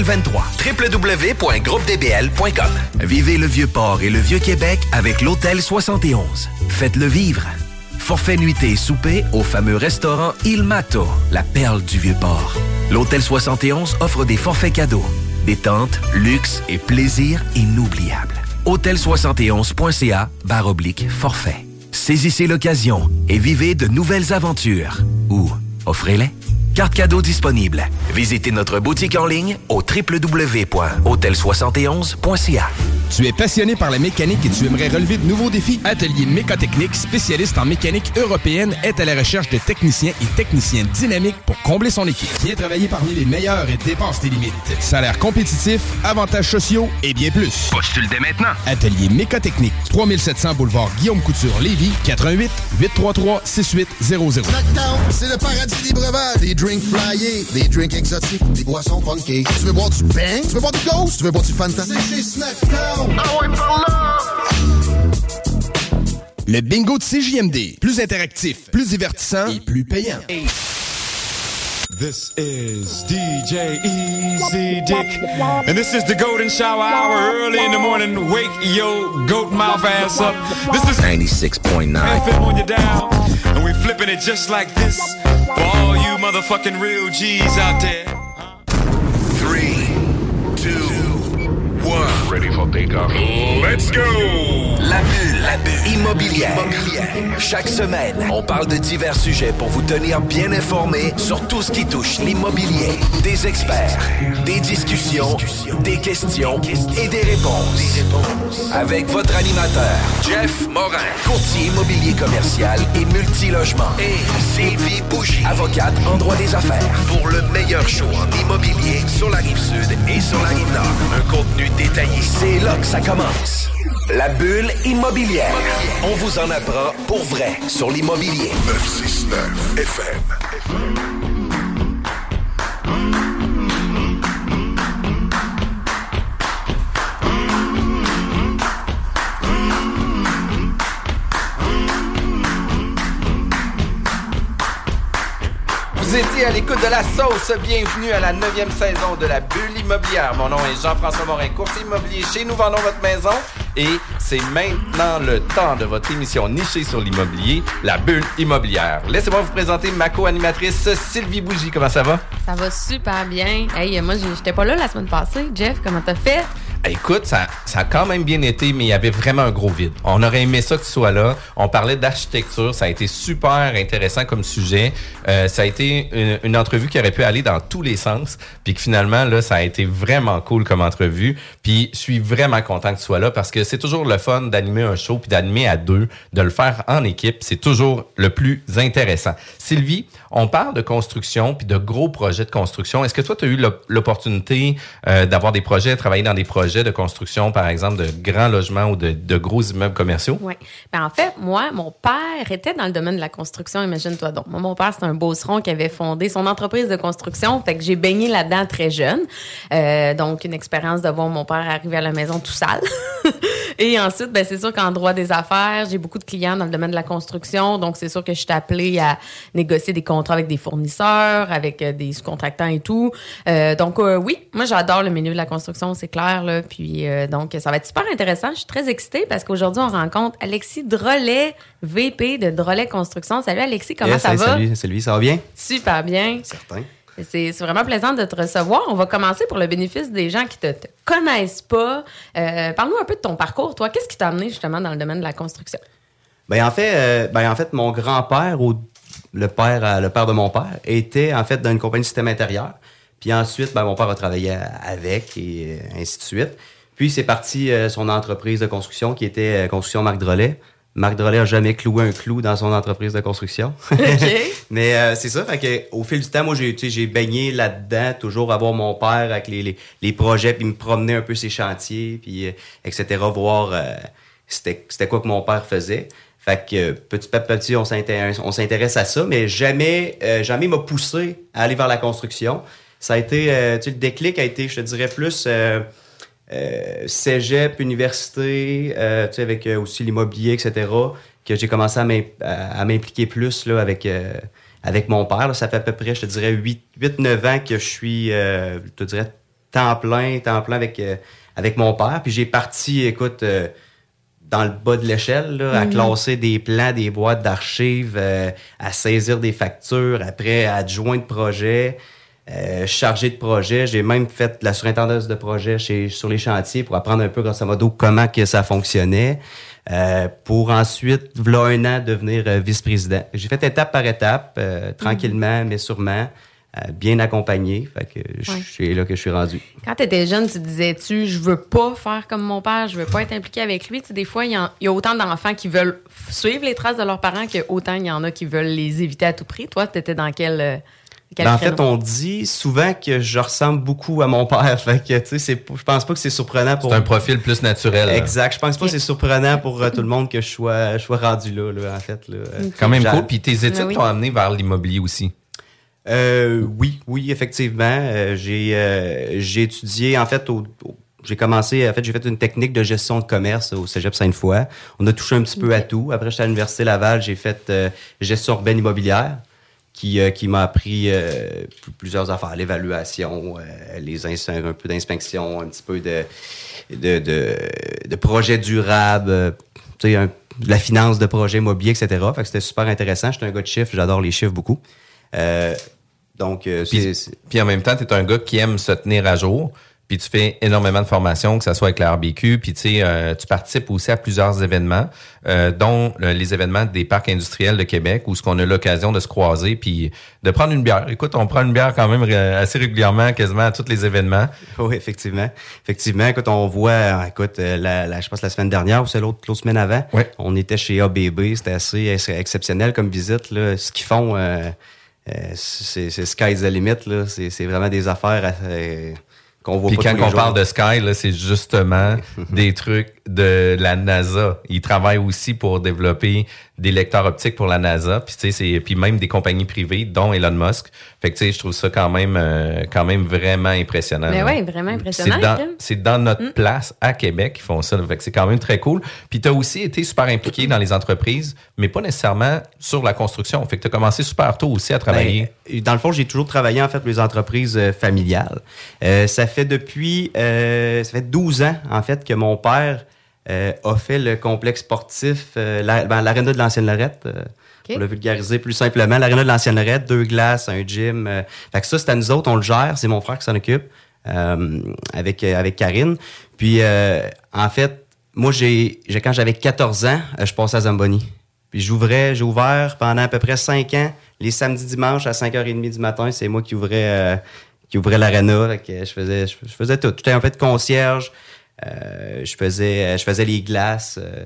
2023. www.groupedbl.com. Vivez le Vieux-Port et le Vieux-Québec avec l'Hôtel 71. Faites-le vivre. Forfait nuitée souper au fameux restaurant Il Mato, la perle du Vieux-Port. L'Hôtel 71 offre des forfaits cadeaux, détente, luxe et plaisir inoubliables. Hôtel71.ca barre oblique forfait. Saisissez l'occasion et vivez de nouvelles aventures. Ou offrez-les. Carte cadeau disponible. Visitez notre boutique en ligne au www.hôtel71.ca. Tu es passionné par la mécanique et tu aimerais relever de nouveaux défis? Atelier Mécotechnique, spécialiste en mécanique européenne, est à la recherche de techniciens et techniciens dynamiques pour combler son équipe. Viens travailler parmi les meilleurs et dépasse tes limites. Salaire compétitif, avantages sociaux et bien plus. Postule dès maintenant. Atelier Mécotechnique, 3700 boulevard Guillaume Couture, Lévis, 88 833 6800. Snackdown, c'est le paradis des breuvages. Des drinks flyés, des drinks exotiques, des boissons funky. Tu veux boire du bang? Tu veux boire du ghost? Tu veux boire du Fanta? C'est chez Snackdown. Le bingo de CJMD. Plus interactif, plus divertissant et plus payant. This is DJ Easy Dick, and this is the Golden Shower Hour early in the morning. Wake your goat mouth ass up. This is 96.9 FM on your dial, and we flipping it just like this for all you motherfucking real G's out there. 3, 2, 1. Ready for takeoff. Let's go! La bulle, la bulle immobilière. Chaque semaine, on parle de divers sujets pour vous tenir bien informés sur tout ce qui touche l'immobilier. Des experts, des discussions, des questions et des réponses. Avec votre animateur, Jeff Morin, courtier immobilier commercial et multilogement. Et Sylvie Bougie, avocate en droit des affaires. Pour le meilleur show en immobilier sur la rive sud et sur la rive nord. Un contenu détaillé. C'est là que ça commence. La bulle immobilière. On vous en apprend pour vrai sur l'immobilier. 969 FM. Vous étiez à l'écoute de la sauce. Bienvenue à la neuvième saison de la bulle Mon nom est Jean-François Morin, courtier immobilier chez Nous Vendons Votre Maison. Et c'est maintenant le temps de votre émission nichée sur l'immobilier, la bulle immobilière. Laissez-moi vous présenter ma co-animatrice Sylvie Bougie. Comment ça va? Ça va super bien. Hey, moi, j'étais pas là la semaine passée. Jeff, comment t'as fait? Écoute, ça, ça a quand même bien été, mais il y avait vraiment un gros vide. On aurait aimé ça que tu sois là. On parlait d'architecture. Ça a été super intéressant comme sujet. Euh, ça a été une, une entrevue qui aurait pu aller dans tous les sens. Puis que finalement, là, ça a été vraiment cool comme entrevue. Puis je suis vraiment content que tu sois là parce que c'est toujours le fun d'animer un show puis d'animer à deux, de le faire en équipe. C'est toujours le plus intéressant. Sylvie, on parle de construction puis de gros projets de construction. Est-ce que toi, tu as eu l'op- l'opportunité euh, d'avoir des projets, de travailler dans des projets de construction, par exemple, de grands logements ou de, de gros immeubles commerciaux? Oui. Ben, en fait, moi, mon père était dans le domaine de la construction, imagine-toi donc. Moi, mon père, c'est un beauceron qui avait fondé son entreprise de construction. Fait que j'ai baigné là-dedans très jeune. Euh, donc, une expérience de voir mon père arriver à la maison tout sale. Et ensuite, ben, c'est sûr qu'en droit des affaires, j'ai beaucoup de clients dans le domaine de la construction. Donc, c'est sûr que je suis appelée à négocier des contrats avec des fournisseurs, avec euh, des sous-contractants et tout. Euh, donc, oui, moi, j'adore le milieu de la construction, c'est clair. Là. Puis, euh, donc, ça va être super intéressant. Je suis très excitée parce qu'aujourd'hui, on rencontre Alexis Drolet, VP de Drolet Construction. Salut, Alexis, comment Yes, ça hey, va? Salut, salut, ça va bien? Super bien. Certain. C'est vraiment plaisant de te recevoir. On va commencer pour le bénéfice des gens qui te, te connaissent pas. Euh, Parle-nous un peu de ton parcours, toi. Qu'est-ce qui t'a amené justement dans le domaine de la construction? Ben en fait, euh, ben en fait, mon grand-père ou le père, euh, le père de mon père était en fait dans une compagnie de système intérieur. Puis ensuite, ben, mon père a travaillé avec et euh, ainsi de suite. Puis c'est parti euh, son entreprise de construction qui était euh, Construction Marc Drolet. Marc Drolet a jamais cloué un clou dans son entreprise de construction. Mais euh, c'est ça, fait que au fil du temps, moi j'ai tu sais, j'ai baigné là-dedans, toujours avoir mon père avec les, les, les projets, puis me promener un peu ses chantiers, puis euh, etc. Voir euh, c'était c'était quoi que mon père faisait. Fait que petit à petit, on s'intéresse, on s'intéresse à ça, mais jamais, euh, jamais m'a poussé à aller vers la construction. Ça a été, euh, tu sais, le déclic a été, je te dirais, plus euh, euh, cégep, université, euh, tu sais, avec euh, aussi l'immobilier, etc., que j'ai commencé à m'im- à à m'impliquer plus là, avec, euh, avec mon père. là. Ça fait à peu près, je te dirais, 8-9 ans que je suis, euh, je te dirais, temps plein, temps plein avec, euh, avec mon père. Puis j'ai parti, écoute, euh, dans le bas de l'échelle, là, à classer des plans, des boîtes d'archives, euh, à saisir des factures, après adjoint de projet, euh, chargé de projet. J'ai même fait de la surintendance de projet chez, sur les chantiers pour apprendre un peu, grosso modo, comment que ça fonctionnait. euh, pour ensuite, voilà un an, devenir euh, vice-président. J'ai fait étape par étape, tranquillement, mais sûrement, bien accompagné. Fait que je- Ouais. c'est là que je suis rendu. Quand tu étais jeune, tu disais-tu, je veux pas faire comme mon père, je veux pas être impliqué avec lui. Tu sais, des fois, il y, a autant d'enfants qui veulent suivre les traces de leurs parents que autant il y en a qui veulent les éviter à tout prix. Toi, tu étais dans quel. Quel Ben, en fait, on dit souvent que je ressemble beaucoup à mon père. Fait que, tu sais, je pense pas que c'est surprenant pour. C'est un profil plus naturel. là. Exact. Je pense pas que c'est surprenant pour euh, tout le monde que je sois, je sois rendu là, là, en fait. Là. Quand même cool. Puis tes études oui. t'ont amené vers l'immobilier aussi. Euh, oui, oui, effectivement. Euh, j'ai, euh, j'ai étudié, en fait, au, au- j'ai commencé, en fait, j'ai fait une technique de gestion de commerce au Cégep Sainte-Foy. On a touché un petit peu à tout. Après, j'étais à l'Université Laval, j'ai fait euh, gestion urbaine immobilière qui, euh, qui m'a appris euh, pl- plusieurs affaires, l'évaluation, euh, les un peu d'inspection, un petit peu de, de, de, sais, un- de la finance de projets immobiliers, etc. Fait que c'était super intéressant. J'étais un gars de chiffres, j'adore les chiffres beaucoup. Donc, Puis, c'est- puis en même temps, tu es un gars qui aime se tenir à jour. Puis tu fais énormément de formations, que ce soit avec la RBQ. Puis tu sais, euh, tu participes aussi à plusieurs événements, euh, dont euh, les événements des parcs industriels de Québec, où ce qu'on a l'occasion de se croiser, puis de prendre une bière. Écoute, on prend une bière quand même ré- assez régulièrement, quasiment à tous les événements. Oui, effectivement. Effectivement, écoute, on voit, euh, écoute, euh, la, la- je pense la semaine dernière ou c'est l'autre l'autre semaine avant, Ouais. on était chez ABB, c'était assez ex- exceptionnel comme visite. Là. Ce qu'ils font, euh, euh, c'est c'est sky's the limit. là. C'est c'est vraiment des affaires euh, qu'on voit Puis pas quand tous les on jours. parle de Sky, là, c'est justement des trucs de la NASA. Ils travaillent aussi pour développer des lecteurs optiques pour la NASA. Puis tu sais, c'est puis même des compagnies privées, dont Elon Musk. Fait que tu sais, je trouve ça quand même, euh, quand même vraiment impressionnant. Mais ouais, vraiment impressionnant, C'est dans, notre place à Québec qu'ils font ça. Fait que c'est quand même très cool. Puis tu as aussi été super impliqué dans les entreprises, mais pas nécessairement sur la construction. Fait que tu as commencé super tôt aussi à travailler. Ben, dans le fond, j'ai toujours travaillé en fait pour les entreprises euh, familiales. Euh, ça fait depuis euh, ça fait 12 ans en fait que mon père euh, a fait le complexe sportif euh, la- ben, l'aréna de l'ancienne Lorette. euh. Pour le vulgariser plus simplement, l'aréna de l'ancienne Lorette, deux glaces, un gym. euh, fait que ça, c'est à nous autres, on le gère, c'est mon frère qui s'en occupe euh, avec euh, avec Karine. Puis euh, en fait, moi j'ai j'ai- quand j'avais 14 ans, euh, je passais à Zamboni. Puis j'ouvrais, j'ai ouvert pendant à peu près 5 ans, les samedis dimanches à 5h30 du matin, c'est moi qui ouvrais euh, qui ouvrais l'aréna, Fait que je faisais je, faisais tout. J'étais peu de concierge, euh, je faisais je faisais les glaces euh,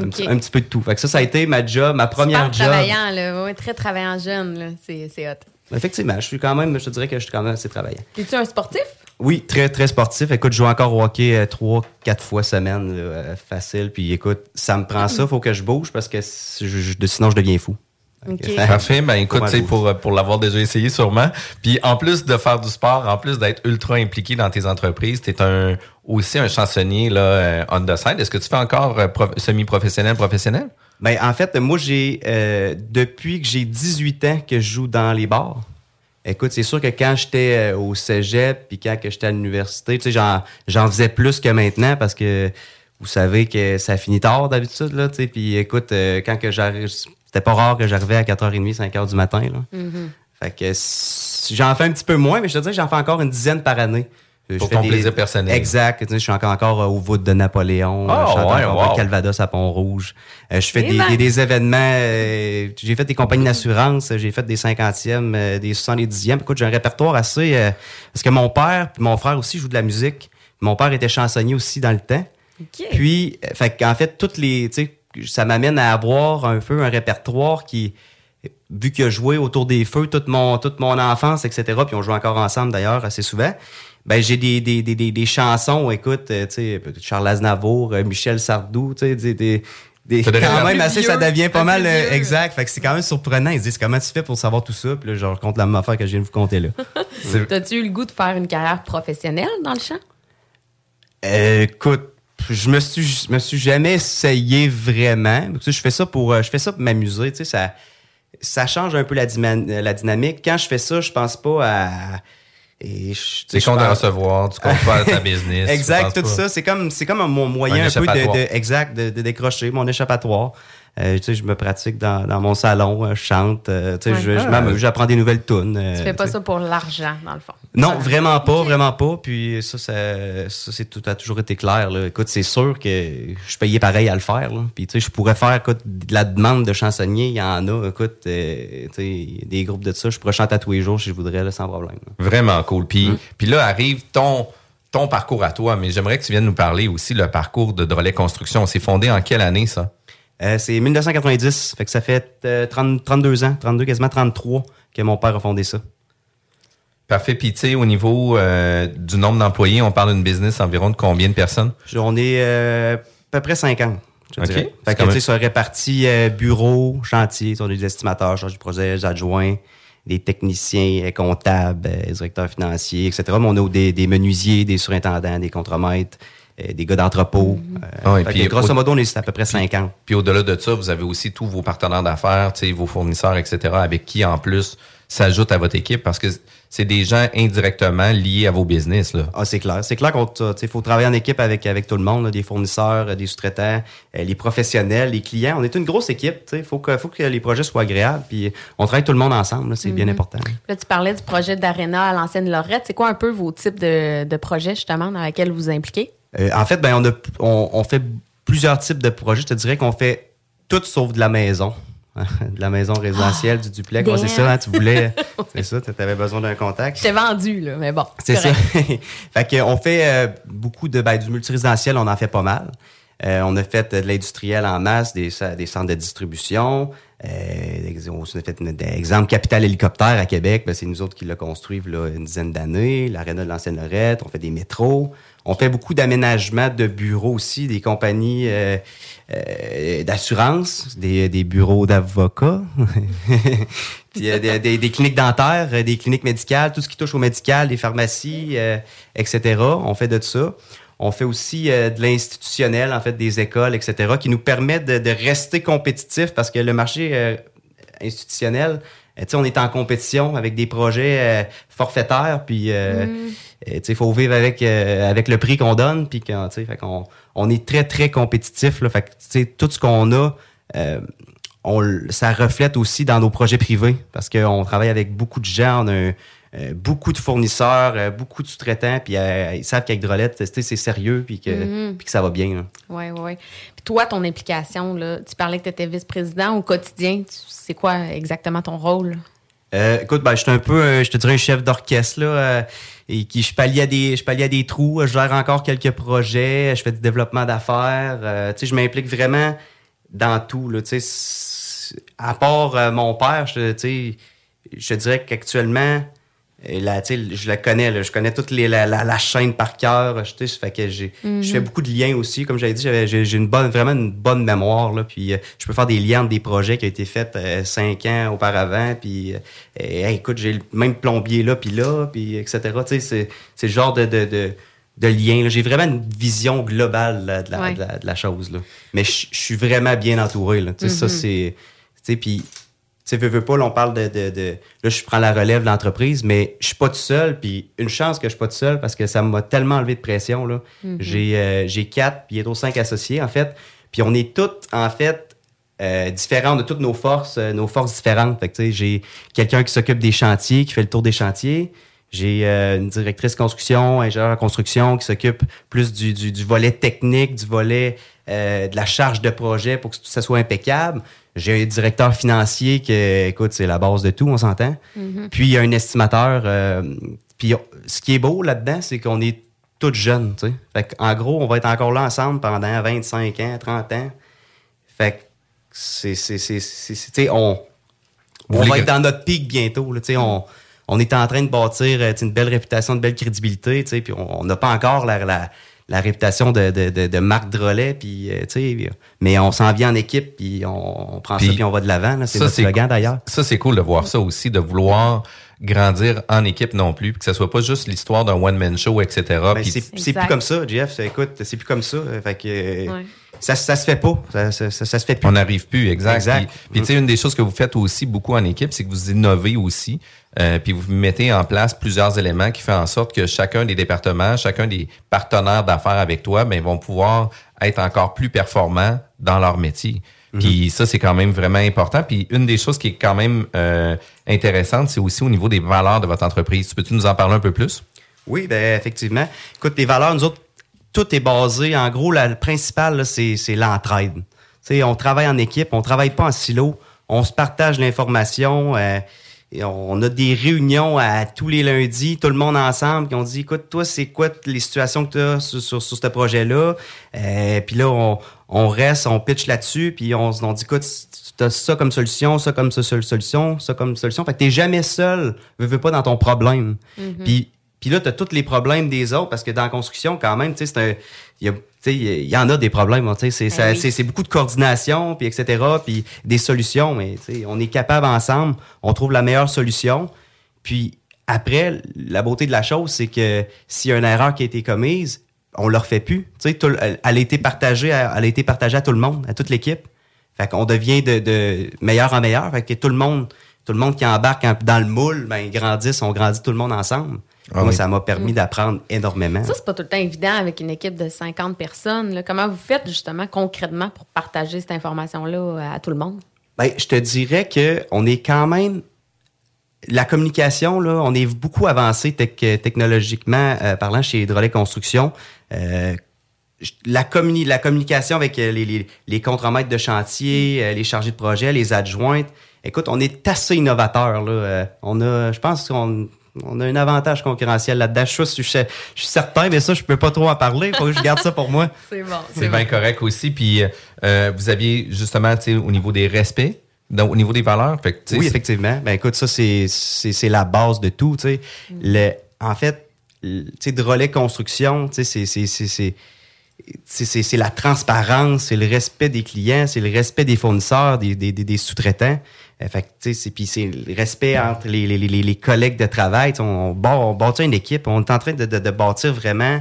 un, petit, un petit peu de tout. Fait que ça ça a été ma job, ma première Super job. travaillant, là. Ouais, très travaillant jeune, là. C'est c'est hot. Effectivement, je suis quand même je te dirais que je suis quand même assez travaillant. Es-tu un sportif? Oui, très, très sportif. Écoute, je joue encore au hockey euh, trois, quatre fois semaine, là, euh, facile. Puis écoute, ça me prend ça, faut que je bouge parce que si je- je- sinon je deviens fou. Fait que Ok. ça- Parfait. Ben, écoute, pour, pour l'avoir déjà essayé sûrement. Puis, en plus de faire du sport, en plus d'être ultra impliqué dans tes entreprises, tu es un, aussi un chansonnier, là, euh, on the side. Est-ce que tu fais encore euh, prof- semi-professionnel, professionnel? Ben, en fait, moi, j'ai euh, depuis que j'ai 18 ans que je joue dans les bars. Écoute, c'est sûr que quand j'étais euh, au cégep puis quand que j'étais à l'université, tu sais, j'en, j'en faisais plus que maintenant parce que vous savez que ça finit tard d'habitude, là, tu sais. Puis écoute, euh, quand que j'arrive, c'était pas rare que j'arrivais à 4h30, 5h du matin, là. Fait que j'en fais un petit peu moins, mais je te dis que j'en fais encore une dizaine par année. Je Pour fais ton plaisir personnel. Exact. Tu sais, je suis encore, encore euh, au voûte de Napoléon. Ah, je chante ouais, encore wow. au Calvados à Pont-Rouge. Euh, je fais Eh des, ben. des, des événements. euh, j'ai fait des compagnies d'assurance. J'ai fait des 50e, euh, des 70e. Écoute, j'ai un répertoire assez... euh, parce que mon père puis mon frère aussi jouent de la musique. Mon père était chansonnier aussi dans le temps. OK. Puis, fait qu'en fait, toutes les, tu sais, ça m'amène à avoir un peu un répertoire qui, vu qu'il a joué autour des feux toute mon, toute mon enfance, etc., puis on joue encore ensemble d'ailleurs assez souvent, ben j'ai des, des, des, des, des chansons, écoute, euh, tu sais, Charles Aznavour, euh, Michel Sardou, tu sais, des, des, des- quand même assez, ça devient pas mal euh, vieux. exact. Fait que c'est quand même surprenant. Ils se disent comment tu fais pour savoir tout ça, puis là, je raconte la même affaire que je viens de vous conter là. T'as-tu eu le goût de faire une carrière professionnelle dans le chant? Euh, écoute, je me suis, je me suis jamais essayé vraiment. Tu sais, je fais ça pour, euh, je fais ça pour m'amuser. Tu sais, ça, ça change un peu la, la dynamique. Quand je fais ça, je pense pas à. Et je- tu de recevoir, tu comptes faire ta business. Exact, tout pas? ça, c'est comme c'est comme mon moyen Un un, peu de, exact de, de décrocher mon échappatoire. Euh, tu sais, je me pratique dans, dans mon salon, euh, je chante, euh, tu sais, Ouais. je, je Ah. m'amuse, j'apprends des nouvelles tunes. euh, Tu fais pas ça pour l'argent, dans le fond. Non, vraiment pas, vraiment pas. Puis ça, ça, ça c'est tout a toujours été clair. Là. Écoute, c'est sûr que je suis payé pareil à le faire. Là. Puis tu sais, je pourrais faire écoute, de la demande de chansonnier, il y en a. Écoute, euh, tu sais, des groupes de ça, je pourrais chanter à tous les jours si je voudrais, là, sans problème. là. Vraiment cool. Puis, puis là arrive ton, ton parcours à toi, mais j'aimerais que tu viennes nous parler aussi le parcours de Drolet Construction. C'est fondé en quelle année, ça? Euh, c'est 1990, fait que ça fait euh, 30 32 ans, 32, quasiment 33 que mon père a fondé ça. Parfait. Puis, tu sais, au niveau euh, du nombre d'employés, on parle d'une business environ de combien de personnes? On est euh, à peu près 50. Je te Ok. dirais. Fait que, quand tu sais, ça répartit euh, bureau, chantier, on a des estimateurs, charge du projet, des adjoints, des techniciens, euh, comptables, euh, directeurs financiers, etc. Mais on a des, des menuisiers, des surintendants, des contremaîtres, euh, des gars d'entrepôt. Euh, Ah oui, puis grosso modo, on est à peu près 50. Puis au-delà de ça, vous avez aussi tous vos partenaires d'affaires, vos fournisseurs, etc., avec qui, en plus, s'ajoutent à votre équipe parce que c'est des gens indirectement liés à vos business, là. Ah, c'est clair. C'est clair qu'il faut travailler en équipe avec, avec tout le monde, là, des fournisseurs, euh, des sous-traitants, euh, les professionnels, les clients. On est une grosse équipe. Il faut que, faut que les projets soient agréables. Puis on travaille tout le monde ensemble. C'est bien important. Là, tu parlais du projet d'Arena à l'ancienne Lorette. C'est quoi un peu vos types de, de projets, justement, dans lesquels vous vous impliquez? Euh, en fait, ben, on, a, on, on fait plusieurs types de projets. Je te dirais qu'on fait tout sauf de la maison. de la maison résidentielle, du duplex. Ouais, c'est ça, hein, tu voulais. c'est ça, tu avais besoin d'un contact. Je t'ai vendu, là, mais bon. C'est ça. fait que on fait euh, beaucoup de ben, du multirésidentiel, on en fait pas mal. Euh, on a fait de l'industriel en masse, des, des centres de distribution. Euh, on a fait exemples Capital Hélicoptère à Québec, ben, c'est nous autres qui l'a construit là, une dizaine d'années. L'aréna de l'ancienne Lorette, on fait des métros. On fait beaucoup d'aménagements de bureaux aussi, des compagnies euh, euh, d'assurance, des, bureaux d'avocats, des, des- cliniques dentaires, des cliniques médicales, tout ce qui touche au médical, des pharmacies, etc. On fait de ça. On fait aussi euh, de l'institutionnel, en fait, des écoles, etc., qui nous permet de, de rester compétitif parce que le marché euh, institutionnel, euh, tu sais, on est en compétition avec des projets euh, forfaitaires, puis tu sais, il faut vivre avec avec le prix qu'on donne, puis quand, tu sais, fait qu'on on est très très compétitif, là, fait que tu sais, tout ce qu'on a. on, ça reflète aussi dans nos projets privés parce qu'on travaille avec beaucoup de gens, on a un- euh, beaucoup de fournisseurs, euh, beaucoup de sous-traitants, puis euh, ils savent qu'avec Drolette, c'est sérieux, puis que, puis que ça va bien. Oui, oui, oui. Puis toi, ton implication, là, tu parlais que tu étais vice-président au quotidien. C'est quoi exactement ton rôle? Écoute, ben, je suis un peu, je te dirais, un chef d'orchestre, là, et qui, je pallie à des, je pallie à des trous, je gère encore quelques projets, je fais du développement d'affaires, tu sais, je m'implique vraiment dans tout, là, tu sais, à part mon père, je, tu sais, je te dirais qu'actuellement, sais, je la connais, là, je connais toute les, la, la, la chaîne par cœur, je, fait que j'ai, je fais beaucoup de liens aussi, comme j'avais dit, j'avais- j'ai, une bonne, vraiment une bonne mémoire, là, puis euh, je peux faire des liens entre des projets qui ont été faits euh, cinq ans auparavant, puis euh, hey, écoute, j'ai le même plombier là, puis là, puis etc. Tu sais, c'est, c'est le genre de, de, de, de lien. là. J'ai vraiment une vision globale là, de, la, Ouais. de, la, de la chose. Là. Mais je suis vraiment bien entouré. Là. Tu sais, Ça, c'est. Tu sais, puis. Tu sais, veux, veux pas, là, on parle de, de, de- Là, je prends la relève de l'entreprise, mais je suis pas tout seul. Puis une chance que je suis pas tout seul parce que ça m'a tellement enlevé de pression. Là. J'ai, euh, j'ai quatre, puis bientôt cinq associés, en fait. Puis on est tous, en fait, euh, différents de toutes nos forces, euh, nos forces différentes. Fait que, tu sais, j'ai quelqu'un qui s'occupe des chantiers, qui fait le tour des chantiers. J'ai euh, une directrice construction, ingénieur en construction qui s'occupe plus du, du, du volet technique, du volet de la charge de projet pour que tout ça soit impeccable. J'ai un directeur financier qui, écoute, c'est la base de tout, on s'entend. Puis il y a un estimateur. euh, puis ce qui est beau là-dedans, c'est qu'on est tous jeunes, tu sais. Fait en gros, on va être encore là ensemble pendant 25 ans, 30 ans. Fait que c'est, c'est, c'est, c'est- c'est- tu sais, on, on va que- être dans notre pic bientôt, là, tu sais, on, on est en train de bâtir euh, une belle réputation, une belle crédibilité, tu sais, puis on on n'a pas encore la, la, la réputation de, de, de, de Marc Drolet, puis, euh, tu sais, mais on s'en vient en équipe, puis on, on prend Puis ça, puis on va de l'avant, là, c'est ça, notre c'est slogan cool. d'ailleurs. Ça, c'est cool de voir ça aussi, de vouloir grandir en équipe non plus, puis que ce soit pas juste l'histoire d'un one-man show, etc. Ben, puis- c'est c'est plus comme ça, Jeff. Écoute, c'est plus comme ça. Fait que, euh, Ouais. Ça, ça se fait pas. Ça, ça, ça, ça se fait plus. On n'arrive plus, exact. Exact. Puis, puis, tu sais, une des choses que vous faites aussi beaucoup en équipe, c'est que vous innovez aussi. Euh, puis vous mettez en place plusieurs éléments qui font en sorte que chacun des départements, chacun des partenaires d'affaires avec toi, ben, vont pouvoir être encore plus performants dans leur métier. Puis ça, c'est quand même vraiment important. Puis une des choses qui est quand même euh, intéressante, c'est aussi au niveau des valeurs de votre entreprise. Peux-tu nous en parler un peu plus? Oui, ben effectivement. Écoute, les valeurs, nous autres, tout est basé. En gros, la, le principal, c'est, l'entraide. Tu sais, on travaille en équipe, on travaille pas en silo. On se partage l'information. euh, et on a des réunions à tous les lundis, tout le monde ensemble, qui on dit, écoute, toi, c'est quoi les situations que tu as sur, sur, sur ce projet-là? Euh, puis là, on, on reste, on pitch là-dessus, puis on, on dit, écoute, tu as ça comme solution, ça comme ça- solution, ça comme solution. Fait que t'es jamais seul, veux, veux pas dans ton problème. Puis puis là, tu as tous les problèmes des autres, parce que dans la construction, quand même, tu sais, c'est un. Il y, a- tu sais, il y en a des problèmes, hein, tu sais, c'est, oui. beaucoup de coordination, puis etc., puis des solutions, mais tu sais, on est capable ensemble, on trouve la meilleure solution. Puis après, la beauté de la chose, c'est que s'il y a une erreur qui a été commise, on ne le refait plus. Tu sais, tout le- elle, a été partagée, à, elle a été partagée à tout le monde, à toute l'équipe. Fait qu'on devient de, de meilleur en meilleur. Fait que tout le monde, tout le monde qui embarque dans le moule, ben, ils grandissent, on grandit tout le monde ensemble. Ah Moi, oui. ça m'a permis d'apprendre énormément. Ça, c'est pas tout le temps évident avec une équipe de 50 personnes. là. Comment vous faites justement concrètement pour partager cette information-là euh, à tout le monde? Ben, je te dirais que on est quand même la communication là, on est beaucoup avancé tec- technologiquement euh, parlant chez Hydrolet Construction. Euh, la, communi- la communication avec les, les, les contremaîtres de chantier, les chargés de projet, les adjointes. Écoute, on est assez innovateur là. On a, je pense qu'on on a un avantage concurrentiel là-dedans. Je suis, je suis- je suis certain, mais ça, je peux pas trop en parler. Faut que je garde ça pour moi. C'est bon. C'est bien correct aussi. Puis euh, vous aviez justement, tu sais, au niveau des respects, donc, au niveau des valeurs. Fait que, Oui, effectivement. Ben écoute, ça, c'est, c'est, c'est la base de tout. tu sais. Le, en fait, le- tu sais, de relais construction, tu sais, c'est, c'est, c'est, c'est, c'est, c'est- c'est la transparence, c'est le respect des clients, c'est le respect des fournisseurs, des, des, des, des sous-traitants. Euh, fait que, tu sais, c'est, puis c'est le respect entre les, les, les, les collègues de travail. On, on, on bâtit une équipe, on est en train de, de, de bâtir vraiment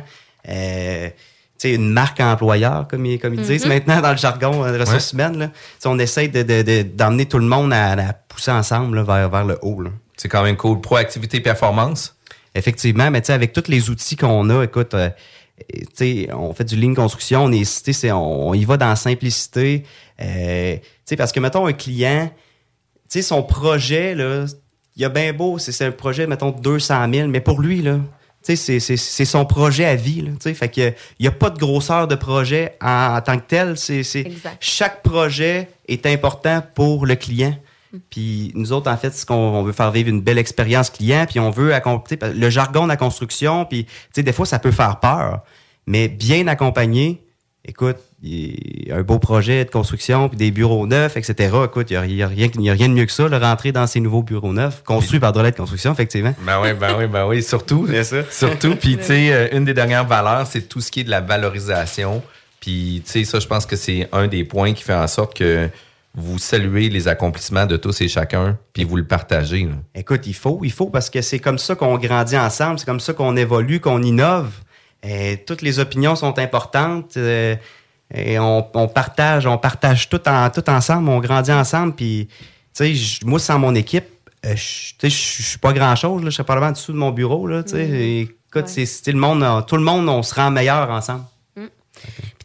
euh, tu sais, une marque employeur, comme, ils- comme ils disent maintenant dans le jargon euh, de ressources humaines. Là. On essaie de, de, de- d'emmener tout le monde à, à pousser ensemble là, vers, vers le haut. C'est quand même cool. Proactivité, performance? Effectivement, mais avec tous les outils qu'on a, écoute, euh, tu sais, on fait du ligne construction, on est, tu sais, c'est- on, on y va dans la simplicité. Euh, tu sais, parce que, mettons, un client, sais, son projet, là, il a bien beau, c'est, c'est un projet, mettons, de 200 000, mais pour lui, là, tu sais, c'est, c'est, c'est son projet à vie, là, tu sais, fait que il n'y a pas de grosseur de projet en, en tant que tel. C'est, chaque projet est important pour le client. Puis nous autres, en fait, c'est qu'on on veut faire vivre une belle expérience client, puis on veut accompagner le jargon de la construction, puis tu sais, des fois, ça peut faire peur, mais bien accompagné, écoute, il y a un beau projet de construction, puis des bureaux neufs, etc. Écoute, il n'y a, il y a rien a de mieux que ça, le rentrer dans ces nouveaux bureaux neufs, construits par Drolet de construction, effectivement. Ben oui, ben oui, ben oui, surtout. C'est ça. Surtout, puis tu sais, euh, une des dernières valeurs, c'est tout ce qui est de la valorisation. Puis tu sais, ça, je pense que c'est un des points qui fait en sorte que vous saluez les accomplissements de tous et chacun, puis vous le partagez. là. Écoute, il faut, il faut, parce que c'est comme ça qu'on grandit ensemble, c'est comme ça qu'on évolue, qu'on innove. Et toutes les opinions sont importantes. euh, et on, on partage, on partage tout, en, tout ensemble, on grandit ensemble. Puis, tu sais, moi, sans mon équipe, euh, je- tu sais, je je suis pas grand-chose. là, Je serais probablement en dessous de mon bureau. Là, tu sais. Et Écoute, Ouais. c'est le monde, tout le monde, on se rend meilleur ensemble.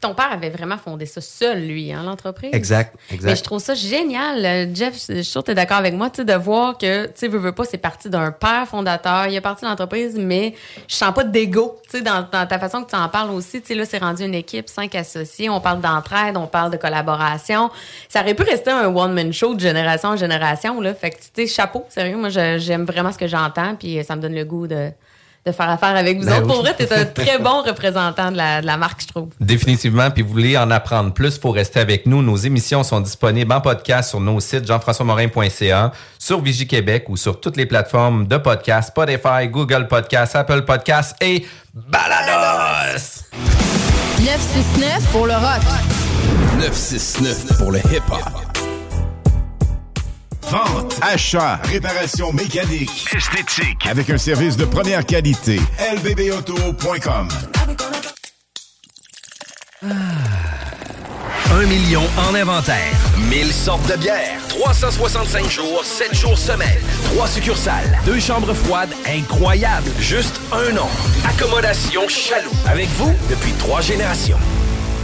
Ton père avait vraiment fondé ça seul, lui, hein, l'entreprise. Exact, Mais exact. je trouve ça génial, euh, Jeff. Je suis sûre que tu es d'accord avec moi, tu sais, de voir que, tu sais, veux, veux pas, c'est parti d'un père fondateur. Il est parti de l'entreprise, mais je sens pas d'égo, tu sais, dans, dans ta façon que tu en parles aussi. Tu sais, là, c'est rendu une équipe, cinq associés. On parle d'entraide, on parle de collaboration. Ça aurait pu rester un one-man show de génération en génération, là. Fait que, tu sais, chapeau, sérieux. Moi, j'aime vraiment ce que j'entends, puis ça me donne le goût de, de faire affaire avec vous Ben autres. oui. Pour vrai, t'es un très bon représentant de la, de la marque, je trouve. Définitivement, puis vous voulez en apprendre plus pour rester avec nous. Nos émissions sont disponibles en podcast sur nos sites jean-françois-morin.ca, sur Vigie Québec ou sur toutes les plateformes de podcast, Spotify, Google Podcast, Apple Podcast et Balados. 969 pour le rock. 969 pour le hip-hop. Vente, achat, réparation mécanique, esthétique, avec un service de première qualité. lbbauto.com 1 million en inventaire. 1000 sortes de bières. 365 jours, 7 jours semaine. 3 succursales. 2 chambres froides incroyables. Juste un nom. Accommodation Chaloux. Avec vous depuis 3 générations.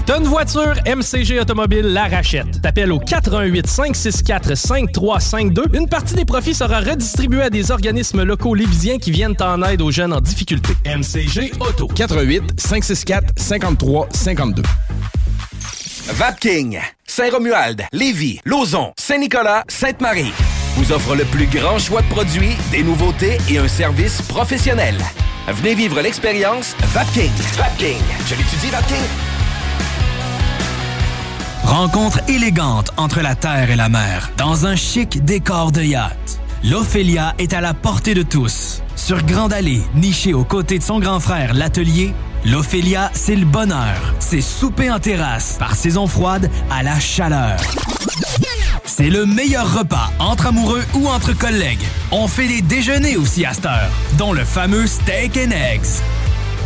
T'as voiture, MCG Automobile la rachète. T'appelles au 88 564 5352. Une partie des profits sera redistribuée à des organismes locaux lévisiens qui viennent en aide aux jeunes en difficulté. MCG Auto. 88 564 53 52. Vapking, Saint-Romuald, Lévis, Lauson, Saint-Nicolas, Sainte-Marie vous offre le plus grand choix de produits, des nouveautés et un service professionnel. Venez vivre l'expérience Vapking. Vapking. Je l'étudie, Vapking. Rencontre élégante entre la terre et la mer, dans un chic décor de yacht. L'Ophélia est à la portée de tous. Sur Grande Allée, nichée aux côtés de son grand frère, l'Atelier, l'Ophélia, c'est le bonheur. C'est souper en terrasse, par saison froide à la chaleur. C'est le meilleur repas entre amoureux ou entre collègues. On fait des déjeuners aussi à cette heure, dont le fameux steak and eggs.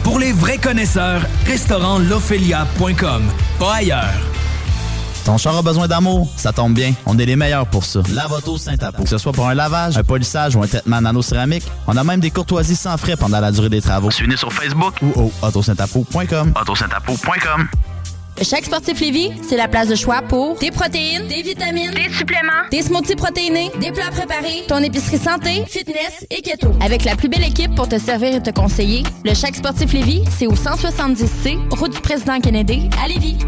Pour les vrais connaisseurs, restaurant l'Ophélia.com, pas ailleurs. Ton char a besoin d'amour? Ça tombe bien, on est les meilleurs pour ça. Lavoto Saint-Apo. Que ce soit pour un lavage, un polissage ou un traitement nano-céramique, on a même des courtoisies sans frais pendant la durée des travaux. Suivez-nous sur Facebook ou au autosaintapo.com. autosaintapo.com. Chaque sportif Lévis, c'est la place de choix pour des protéines, des vitamines, des suppléments, des smoothies protéinés, des plats préparés, ton épicerie santé, fitness et keto. Avec la plus belle équipe pour te servir et te conseiller, le Chaque sportif Lévis, c'est au 170C, route du président Kennedy, à Lévis.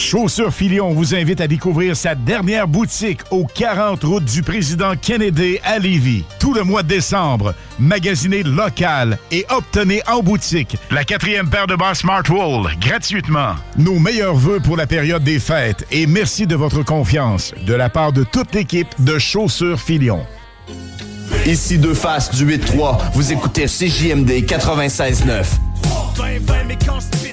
Chaussures Filion vous invite à découvrir sa dernière boutique au 40 route du président Kennedy à Lévis. Tout le mois de décembre, magasinez local et obtenez en boutique la quatrième paire de bas Smartwool gratuitement. Nos meilleurs voeux pour la période des fêtes et merci de votre confiance de la part de toute l'équipe de Chaussures Filion. Ici Deux Faces du 8-3. Vous écoutez CJMD 96.9.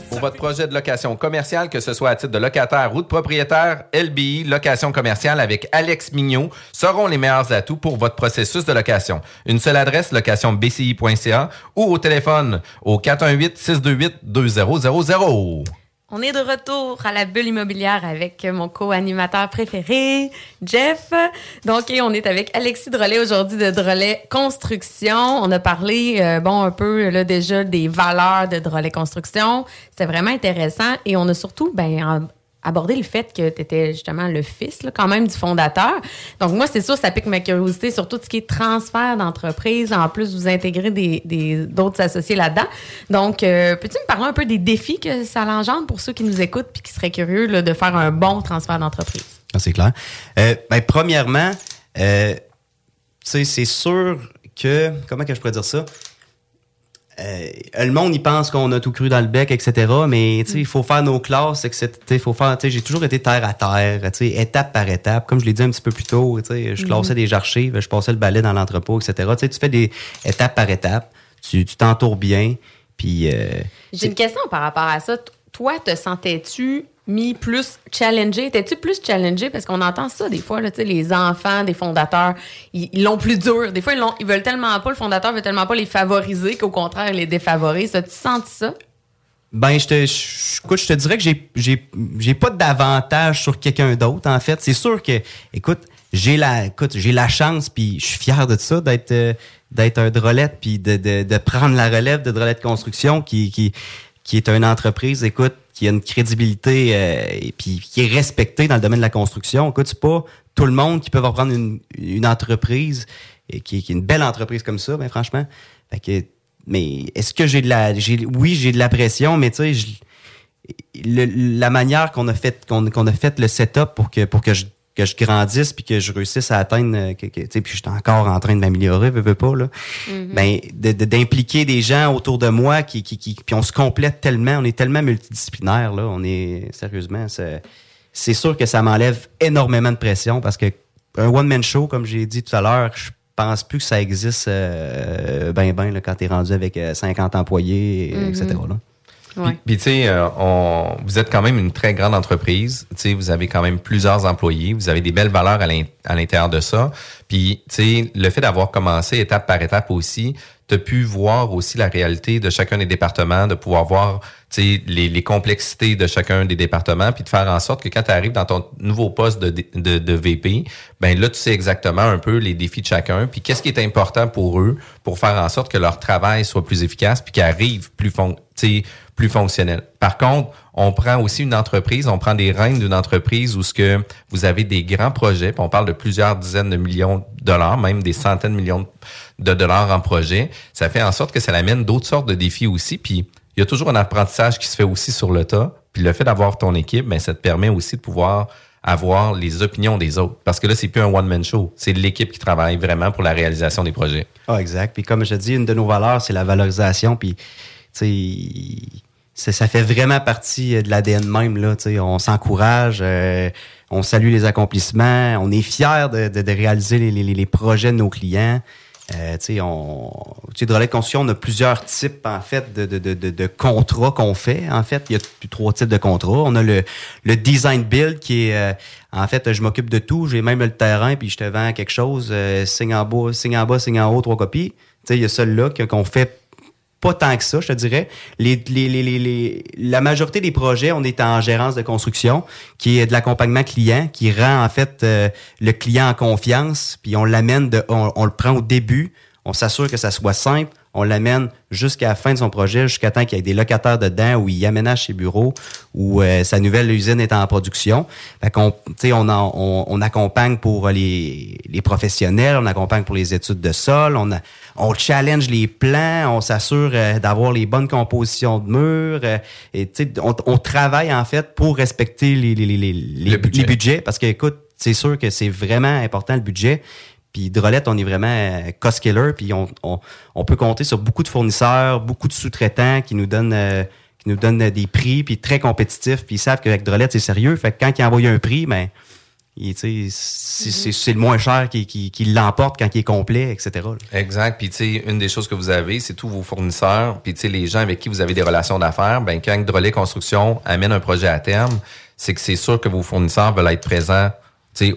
Pour votre projet de location commerciale, que ce soit à titre de locataire ou de propriétaire, LBI Location commerciale avec Alex Mignot seront les meilleurs atouts pour votre processus de location. Une seule adresse, locationbci.ca ou au téléphone au 418 628 2000. On est de retour à la bulle immobilière avec mon co-animateur préféré, Jeff. Donc, on est avec Alexis Drolet aujourd'hui de Drolet Construction. On a parlé, euh, bon, un peu là, déjà des valeurs de Drolet Construction. C'était vraiment intéressant et on a surtout, ben, abordé le fait que tu étais justement le fils, quand même, du fondateur. Donc, moi, c'est sûr, ça pique ma curiosité sur tout ce qui est transfert d'entreprise. En plus, vous intégrez des, des- d'autres associés là-dedans. Donc, euh, peux-tu me parler un peu des défis que ça engendre pour ceux qui nous écoutent puis qui seraient curieux de faire un bon transfert d'entreprise? Ah, c'est clair. Euh, ben, premièrement, euh, c'est sûr que. Comment que je pourrais dire ça? Euh, le monde, il pense qu'on a tout cru dans le bec, etc. Mais tu sais, il faut faire nos classes, etc. Il faut faire. tu sais, J'ai toujours été terre à terre, tu sais, étape par étape. Comme je l'ai dit un petit peu plus tôt, tu sais, je Mhm. classais des archives, je passais le balai dans l'entrepôt, etc. Tu sais, tu fais des étapes par étape. Tu t'entoures bien. Puis. euh, J'ai une question par rapport à ça. Toi, te sentais-tu mis plus challengé? Étais-tu plus challengé? Parce qu'on entend ça des fois, là, les enfants des fondateurs, ils l'ont plus dur. Des fois, ils, ils veulent tellement pas, le fondateur veut tellement pas les favoriser qu'au contraire, il les défavorise. As-tu senti ça? Ben, je te, je, écoute, je te dirais que j'ai, pas d'avantage sur quelqu'un d'autre, en fait. C'est sûr que, écoute, j'ai la, écoute, j'ai la chance, puis je suis fier de ça, d'être, euh, d'être un drolette, puis de, de, de prendre la relève de drolette construction, qui, qui, qui est une entreprise, écoute, qui a une crédibilité, euh, et puis qui est respectée dans le domaine de la construction. Écoute, c'est pas tout le monde qui peut reprendre une, une entreprise, et qui, qui est une belle entreprise comme ça, ben franchement. Fait que, mais est-ce que j'ai de la, j'ai, oui, j'ai de la pression, mais tu sais, la manière qu'on a fait qu'on qu'on a fait le setup pour que pour que je que je grandisse puis que je réussisse à atteindre euh, que, que- tu sais puis je suis encore en train de m'améliorer veux, veux pas là Mhm. ben de- de- d'impliquer des gens autour de moi qui qui qui puis on se complète tellement on est tellement multidisciplinaire là on est sérieusement c'est c'est sûr que ça m'enlève énormément de pression parce que un one man show comme j'ai dit tout à l'heure je pense plus que ça existe euh, ben ben là, quand t'es rendu avec euh, 50 employés Mhm. etc là. Ouais. Puis, tu sais, euh, vous êtes quand même une très grande entreprise. Tu sais, vous avez quand même plusieurs employés. Vous avez des belles valeurs à l'in- à l'intérieur de ça. Puis, tu sais, le fait d'avoir commencé étape par étape aussi, tu as pu voir aussi la réalité de chacun des départements, de pouvoir voir, tu sais, les, les complexités de chacun des départements, puis de faire en sorte que quand tu arrives dans ton nouveau poste de, de, de VP, ben là, tu sais exactement un peu les défis de chacun, puis qu'est-ce qui est important pour eux pour faire en sorte que leur travail soit plus efficace, puis qu'ils arrivent plus fon plus fonctionnel. Par contre, on prend aussi une entreprise, on prend des rênes d'une entreprise où ce que vous avez des grands projets, puis on parle de plusieurs dizaines de millions de dollars, même des centaines de millions de dollars en projet. Ça fait en sorte que ça amène d'autres sortes de défis aussi. Puis il y a toujours un apprentissage qui se fait aussi sur le tas. Puis le fait d'avoir ton équipe, ben ça te permet aussi de pouvoir avoir les opinions des autres. Parce que là, c'est plus un one-man show. C'est l'équipe qui travaille vraiment pour la réalisation des projets. Ah, exact. Puis comme je dis, une de nos valeurs, c'est la valorisation. Puis, tu sais, c'est- ça fait vraiment partie euh, de l'ADN même. Là, on s'encourage, euh, on salue les accomplissements, on est fiers de, de- de réaliser les, les- les projets de nos clients. Euh, tu sais, on, tu sais, de on a plusieurs types, en fait, de, de, de, de, contrats qu'on fait. En fait, il y a trois types de contrats. On a le, le design build qui est, euh, en fait, je m'occupe de tout. J'ai même le terrain, puis je te vends quelque chose. Euh, signe en bas, signe en bas, signe en haut, trois copies. Il y a celui-là qu'on fait pas tant que ça, je te dirais. La majorité des projets, on est en gérance de construction, qui est de l'accompagnement client, qui rend en fait euh, le client en confiance, puis on l'amène, de, on le prend au début, on s'assure que ça soit simple, on l'amène jusqu'à la fin de son projet, jusqu'à temps qu'il y ait des locataires dedans, où il aménage ses bureaux, où euh, sa nouvelle usine est en production. Fait qu'on, on, en- on, on accompagne pour les, les professionnels, on accompagne pour les études de sol, on, a- on challenge les plans, on s'assure euh, d'avoir les bonnes compositions de murs. euh, et on, on travaille en fait pour respecter les, les, les, les, les- les budgets, parce que écoute, c'est sûr que c'est vraiment important le budget. Puis Drolette, on est vraiment euh, cost killer, puis on, on, on peut compter sur beaucoup de fournisseurs, beaucoup de sous-traitants qui nous donnent euh, qui nous donnent euh, des prix, puis très compétitifs, puis ils savent qu'avec Drolette, c'est sérieux. Fait que quand ils envoient un prix, ben, sais, c'est le moins cher qui, qui, qui l'emporte quand il est complet, etc. là. Exact. Puis, tu sais, une des choses que vous avez, c'est tous vos fournisseurs. Puis, tu sais, les gens avec qui vous avez des relations d'affaires, ben, quand Drolet Construction amène un projet à terme, c'est que c'est sûr que vos fournisseurs veulent être présents,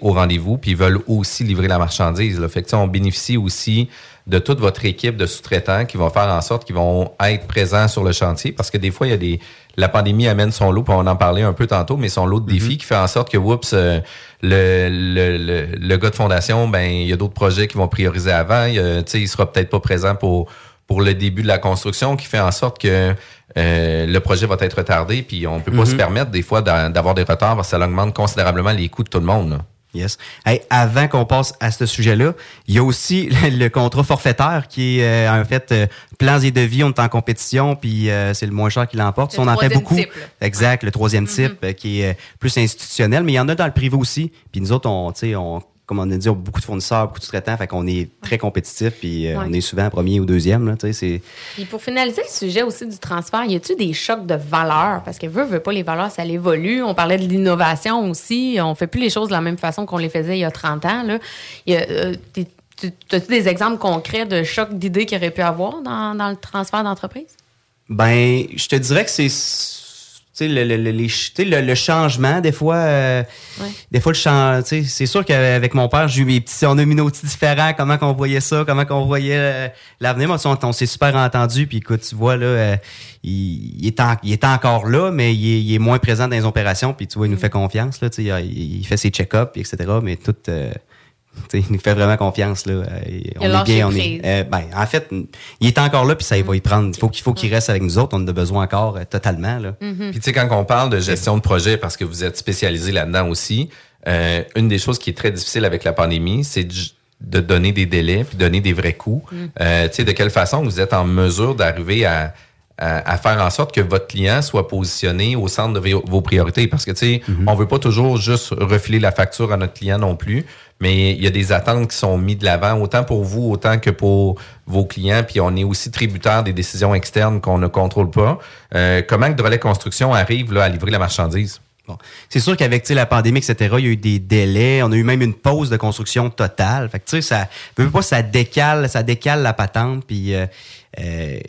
au rendez-vous, puis ils veulent aussi livrer la marchandise. Là. Fait que, on bénéficie aussi de toute votre équipe de sous-traitants qui vont faire en sorte qu'ils vont être présents sur le chantier parce que des fois, il y a des, la pandémie amène son lot, puis on en parlait un peu tantôt, mais son lot de défis qui fait en sorte que, oups, euh, le, le, le, le gars de fondation, ben, il y a d'autres projets qui vont prioriser avant. Il, il sera peut-être pas présent pour, pour le début de la construction, qui fait en sorte que euh, le projet va être retardé, puis on peut pas Mhm. se permettre des fois d'a- d'avoir des retards parce que ça augmente considérablement les coûts de tout le monde. là. Yes. Hey, avant qu'on passe à ce sujet-là, il y a aussi le contrat forfaitaire qui est euh, en fait euh, plans et devis, on est en compétition, puis euh, c'est le moins cher qui l'emporte. Le Ça, on en fait troisième beaucoup. type, exact, le troisième type euh, qui est plus institutionnel, mais il y en a dans le privé aussi. Puis nous autres, on, tu sais, on, comme on a dit, beaucoup de fournisseurs, beaucoup de sous-traitants, fait qu'on est très compétitifs, puis euh, Ouais. on est souvent premier ou deuxième. Là, c'est Puis pour finaliser le sujet aussi du transfert, y a-tu des chocs de valeur? Parce que veut, veut pas, les valeurs, ça évolue. On parlait de l'innovation aussi. On fait plus les choses de la même façon qu'on les faisait il y a 30 ans. Là. Y a, euh, tu as-tu des exemples concrets de chocs d'idées qu'il y aurait pu avoir dans, dans le transfert d'entreprise? Ben, je te dirais que c'est tu sais, le, le, le- les ch- tu sais, le, le changement, des fois, euh, Ouais. des fois, le chang- tu sais, c'est sûr qu'avec mon père, j'ai eu mes petits, on a mis nos petits différents, comment qu'on voyait ça, comment qu'on voyait euh, l'avenir. Moi, on, on s'est super entendu, puis écoute, tu vois, là, euh, il, il est en- il est encore là, mais il est, il est moins présent dans les opérations, puis tu vois, il nous fait confiance, là, tu sais, il, il fait ses check-ups, etc., mais tout... il nous fait vraiment confiance là. Euh, on est bien, on est. euh, ben, en fait, il est encore là puis ça il va y prendre. Il faut qu'il faut qu'il reste avec nous autres. On en a besoin encore euh, totalement là. Puis tu sais, quand on parle de gestion de projet, parce que vous êtes spécialisé là-dedans aussi, euh, une des choses qui est très difficile avec la pandémie, c'est de, de donner des délais, puis donner des vrais coûts. Mm. Euh, tu sais, de quelle façon vous êtes en mesure d'arriver à, à, à faire en sorte que votre client soit positionné au centre de vos, priorités. Parce que, tu sais, on veut pas toujours juste refiler la facture à notre client non plus, mais il y a des attentes qui sont mises de l'avant, autant pour vous, autant que pour vos clients, puis on est aussi tributaire des décisions externes qu'on ne contrôle pas. Euh, comment que Drolet Construction arrive là, à livrer la marchandise? Bon. C'est sûr qu'avec tu sais, la pandémie, etc., il y a eu des délais. On a eu même une pause de construction totale. Fait que, tu sais, ça, veux pas, ça décale, ça décale la patente. Puis, euh, euh,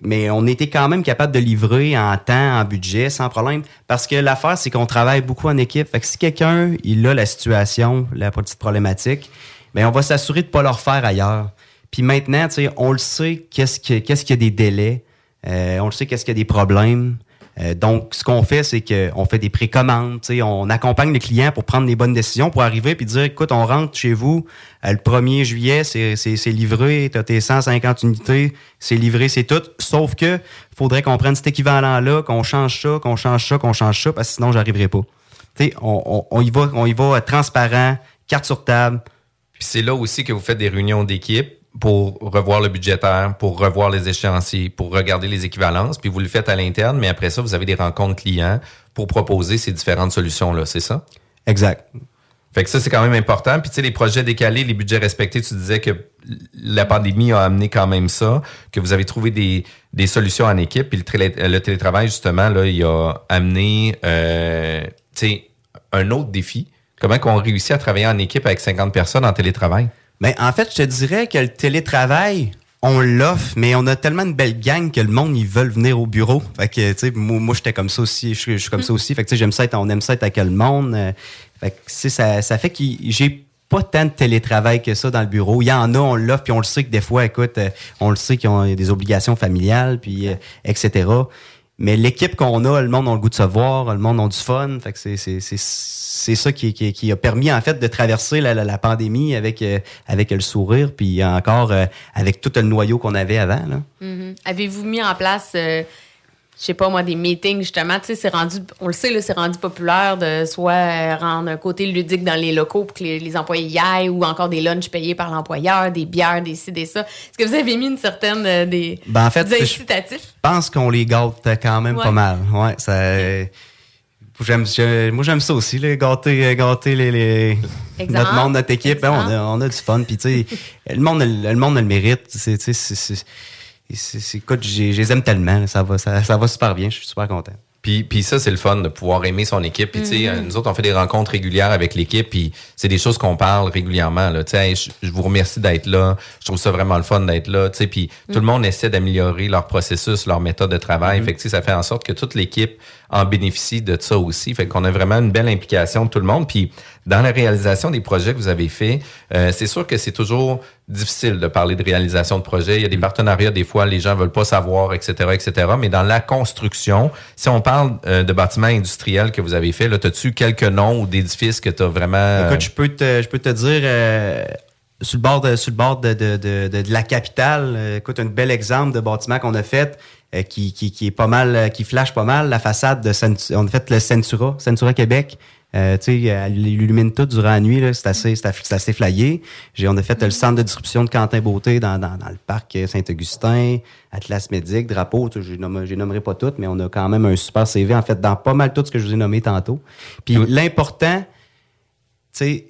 mais on était quand même capable de livrer en temps, en budget, sans problème. Parce que l'affaire, c'est qu'on travaille beaucoup en équipe. Fait que si quelqu'un, il a la situation, la petite problématique, ben on va s'assurer de pas le refaire ailleurs. Puis maintenant, on le sait, qu'est-ce que- qu'est-ce qu'il y a des délais. Euh, on le sait, qu'est-ce qu'il y a des problèmes. Euh, donc, ce qu'on fait, c'est qu'on fait des précommandes, on accompagne le client pour prendre les bonnes décisions, pour arriver puis dire, écoute, on rentre chez vous euh, le 1er juillet, c'est livré, tu as tes 150 unités, c'est livré, c'est tout. Sauf que faudrait qu'on prenne cet équivalent-là, qu'on change ça, qu'on change ça, qu'on change ça, parce que sinon, j'arriverai pas. On, on- on y va, on y va euh, transparent, carte sur table. C'est là aussi que vous faites des réunions d'équipe pour revoir le budgétaire, pour revoir les échéanciers, pour regarder les équivalences, puis vous le faites à l'interne, mais après ça, vous avez des rencontres clients pour proposer ces différentes solutions-là, c'est ça? Exact. Fait que ça, c'est quand même important. Puis tu sais, les projets décalés, les budgets respectés, tu disais que la pandémie a amené quand même ça, que vous avez trouvé des, des solutions en équipe, puis le, télé- le télétravail, justement, là, il a amené euh, tu sais, un autre défi. Comment qu'on réussit à travailler en équipe avec 50 personnes en télétravail? Mais en fait, je te dirais que le télétravail, on l'offre, mais on a tellement de belles gangs que le monde, ils veulent venir au bureau. Fait que, tu sais, moi, moi, j'étais comme ça aussi. Je, suis- je suis comme ça aussi. Fait que, tu sais, j'aime ça être, on aime ça être avec le monde. Euh, Fait que, ça, ça fait que j'ai pas tant de télétravail que ça dans le bureau. Il y en a, on l'offre, puis on le sait que des fois, écoute, euh, on le sait qu'ils ont des obligations familiales, puis euh, etc. Mais l'équipe qu'on a, le monde a le goût de se voir, le monde a du fun. Fait que c'est, c'est, ça qui, qui, qui a permis, en fait, de traverser la, la, la pandémie avec, euh, avec le sourire, puis encore euh, avec tout le noyau qu'on avait avant. Mhm. Avez-vous mis en place, euh, je sais pas moi, des meetings justement? Tu sais, c'est rendu, on le sait, c'est rendu populaire de soit rendre un côté ludique dans les locaux pour que les, les employés y aillent ou encore des lunchs payés par l'employeur, des bières, des ci, des ça. Est-ce que vous avez mis une certaine des, Ben, en fait, des je- incitatifs? Je pense qu'on les gâte quand même Ouais. pas mal. Ouais, ça. Moi, j'aime ça aussi, là, gâter, gâter les, les- notre monde, notre équipe. Ben, on, a, on a du fun. Puis, tu sais, le monde, le monde a le mérite. C'est, tu sais, c'est, c'est- c'est- c'est- écoute, j'ai- je les aime tellement. là. Ça va, ça, ça va super bien. Je suis super content. Puis, puis ça, c'est le fun de pouvoir aimer son équipe. Puis, tu sais, Mhm. euh, nous autres, on fait des rencontres régulières avec l'équipe, puis c'est des choses qu'on parle régulièrement. Là. Tu sais, Hey, je, je vous remercie d'être là. Je trouve ça vraiment le fun d'être là. Tu sais, puis tout le monde essaie d'améliorer leur processus, leur méthode de travail. Fait que, tu sais, ça fait en sorte que toute l'équipe en bénéficie de ça aussi. Fait qu'on a vraiment une belle implication de tout le monde. Puis, dans la réalisation des projets que vous avez faits, euh, c'est sûr que c'est toujours difficile de parler de réalisation de projet. Il y a des partenariats, des fois, les gens veulent pas savoir, etc., etc. Mais dans la construction, si on parle euh, de bâtiments industriels que vous avez fait, là, as-tu quelques noms ou d'édifices que tu as vraiment... euh, Écoute, je peux te, je peux te dire, euh, sur le bord de, sur le bord de, de, de, de- la capitale, euh, écoute, un bel exemple de bâtiment qu'on a fait, qui, qui, qui est pas mal, euh, qui flash pas mal, la façade de Cent- on a fait le Centura, Centura Québec. Euh, tu sais, elle illumine tout durant la nuit, là, c'est assez, c'est assez- flyé. J'ai, on a fait le centre de distribution de Quentin Beauté dans, dans, dans le parc Saint-Augustin, Atlas Médic, Drapeau, tu sais, je les nomme- je les nommerai pas toutes, mais on a quand même un super CV, en fait, dans pas mal tout ce que je vous ai nommé tantôt. Puis l'important, tu sais,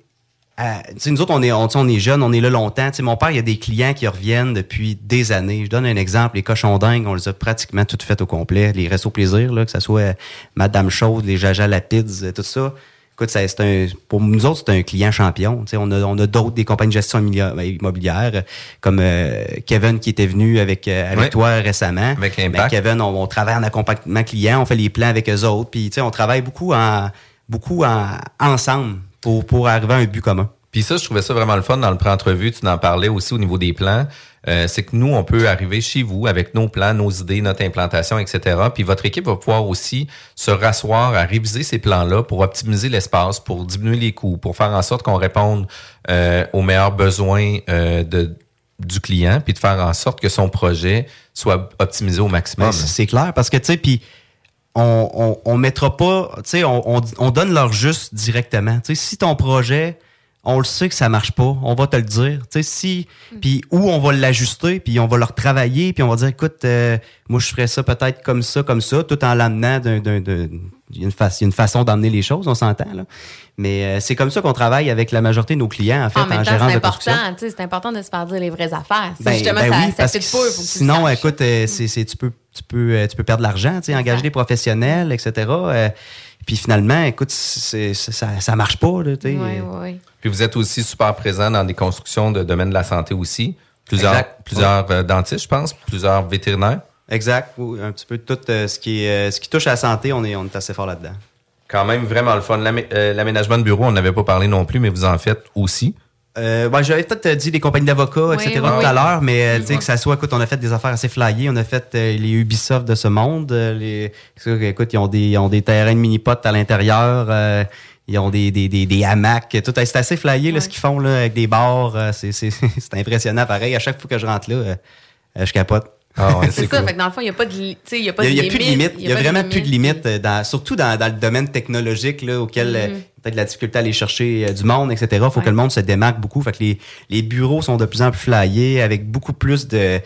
euh, nous autres, on est, on, on est jeunes, on est là longtemps. Tu sais, mon père, il y a des clients qui reviennent depuis des années. Je donne un exemple. Les cochons dingues, on les a pratiquement toutes faites au complet. Les restos plaisir, là, que ce soit euh, Madame Chaude, les Jaja Lapides, euh, tout ça. Écoute, ça, c'est un, pour nous autres, c'est un client champion. Tu sais, on a, on a d'autres, des compagnies de gestion immobilière, euh, comme euh, Kevin qui était venu avec, euh, avec toi récemment. Avec Ben. Kevin, on, on travaille en accompagnement client, on fait les plans avec eux autres. Puis, tu sais, on travaille beaucoup en, beaucoup en, ensemble pour, pour arriver à un but commun. Puis ça, je trouvais ça vraiment le fun dans le pré-entrevue. Tu en parlais aussi au niveau des plans. Euh, c'est que nous, on peut arriver chez vous avec nos plans, nos idées, notre implantation, etc. Puis votre équipe va pouvoir aussi se rasseoir à réviser ces plans-là pour optimiser l'espace, pour diminuer les coûts, pour faire en sorte qu'on réponde euh, aux meilleurs besoins euh, de, du client, puis de faire en sorte que son projet soit optimisé au maximum. Ben, c'est clair parce que tu sais puis on, on, on mettra pas tu sais on, on, on donne leur juste directement. Tu sais si ton projet on le sait que ça marche pas. On va te le dire. Tu sais si puis où on va l'ajuster puis on va leur travailler puis on va dire écoute euh, moi je ferais ça peut-être comme ça comme ça tout en l'amenant d'un d'un d'un- il y a une, fa- il y a une façon d'amener les choses on s'entend là. Mais euh, c'est comme ça qu'on travaille avec la majorité de nos clients en fait En en, même temps, gérance c'est de construction. important, tu sais, c'est important de se faire dire les vraies affaires. Si ben, justement, ben ça, oui, ça que faut que le sinon, écoute, euh, c'est, c'est- tu peux, tu peux, euh, tu peux perdre de l'argent, tu sais, engager des professionnels, etc. puis finalement, écoute, c'est, c'est- ça, ça marche pas, là. Oui, oui. Puis vous êtes aussi super présent dans des constructions de domaine de la santé aussi. Plusieurs, Exact. plusieurs euh, dentistes, je pense, plusieurs vétérinaires. Exact. Oui, un petit peu tout euh, ce, qui est, euh, ce qui touche à la santé, on est, on est assez fort là-dedans. Quand même vraiment le fun. L'amé- euh, L'aménagement de bureau, on n'avait pas parlé non plus, mais vous en faites aussi. Euh, ouais, J'avais peut-être dit les compagnies d'avocats, Oui, etc. oui, tout oui. à l'heure, mais euh, tu sais, que ça soit, écoute, on a fait des affaires assez flyées. On a fait euh, les Ubisoft de ce monde. euh, les, écoute, ils ont des, ils ont des terrains de mini-potes à l'intérieur. euh, ils ont des, des, des, des hamacs. Tout, c'est assez flyé là, ce qu'ils font là, avec des bars. euh, c'est, c'est, c'est impressionnant. Pareil, à chaque fois que je rentre là, euh, euh, capote. C'est ça, fait que dans le fond, il n'y a pas de, li- tu sais, il y a pas Il de n'y a, il y a plus de limite. Il y a pas de vraiment limite. plus de limite, euh, dans, surtout dans, dans le domaine technologique, là, auquel euh, Mhm. peut-être la difficulté à aller chercher euh, du monde, etc. Il faut que le monde se démarque beaucoup. Fait que les, les bureaux sont de plus en plus flyés, avec beaucoup plus de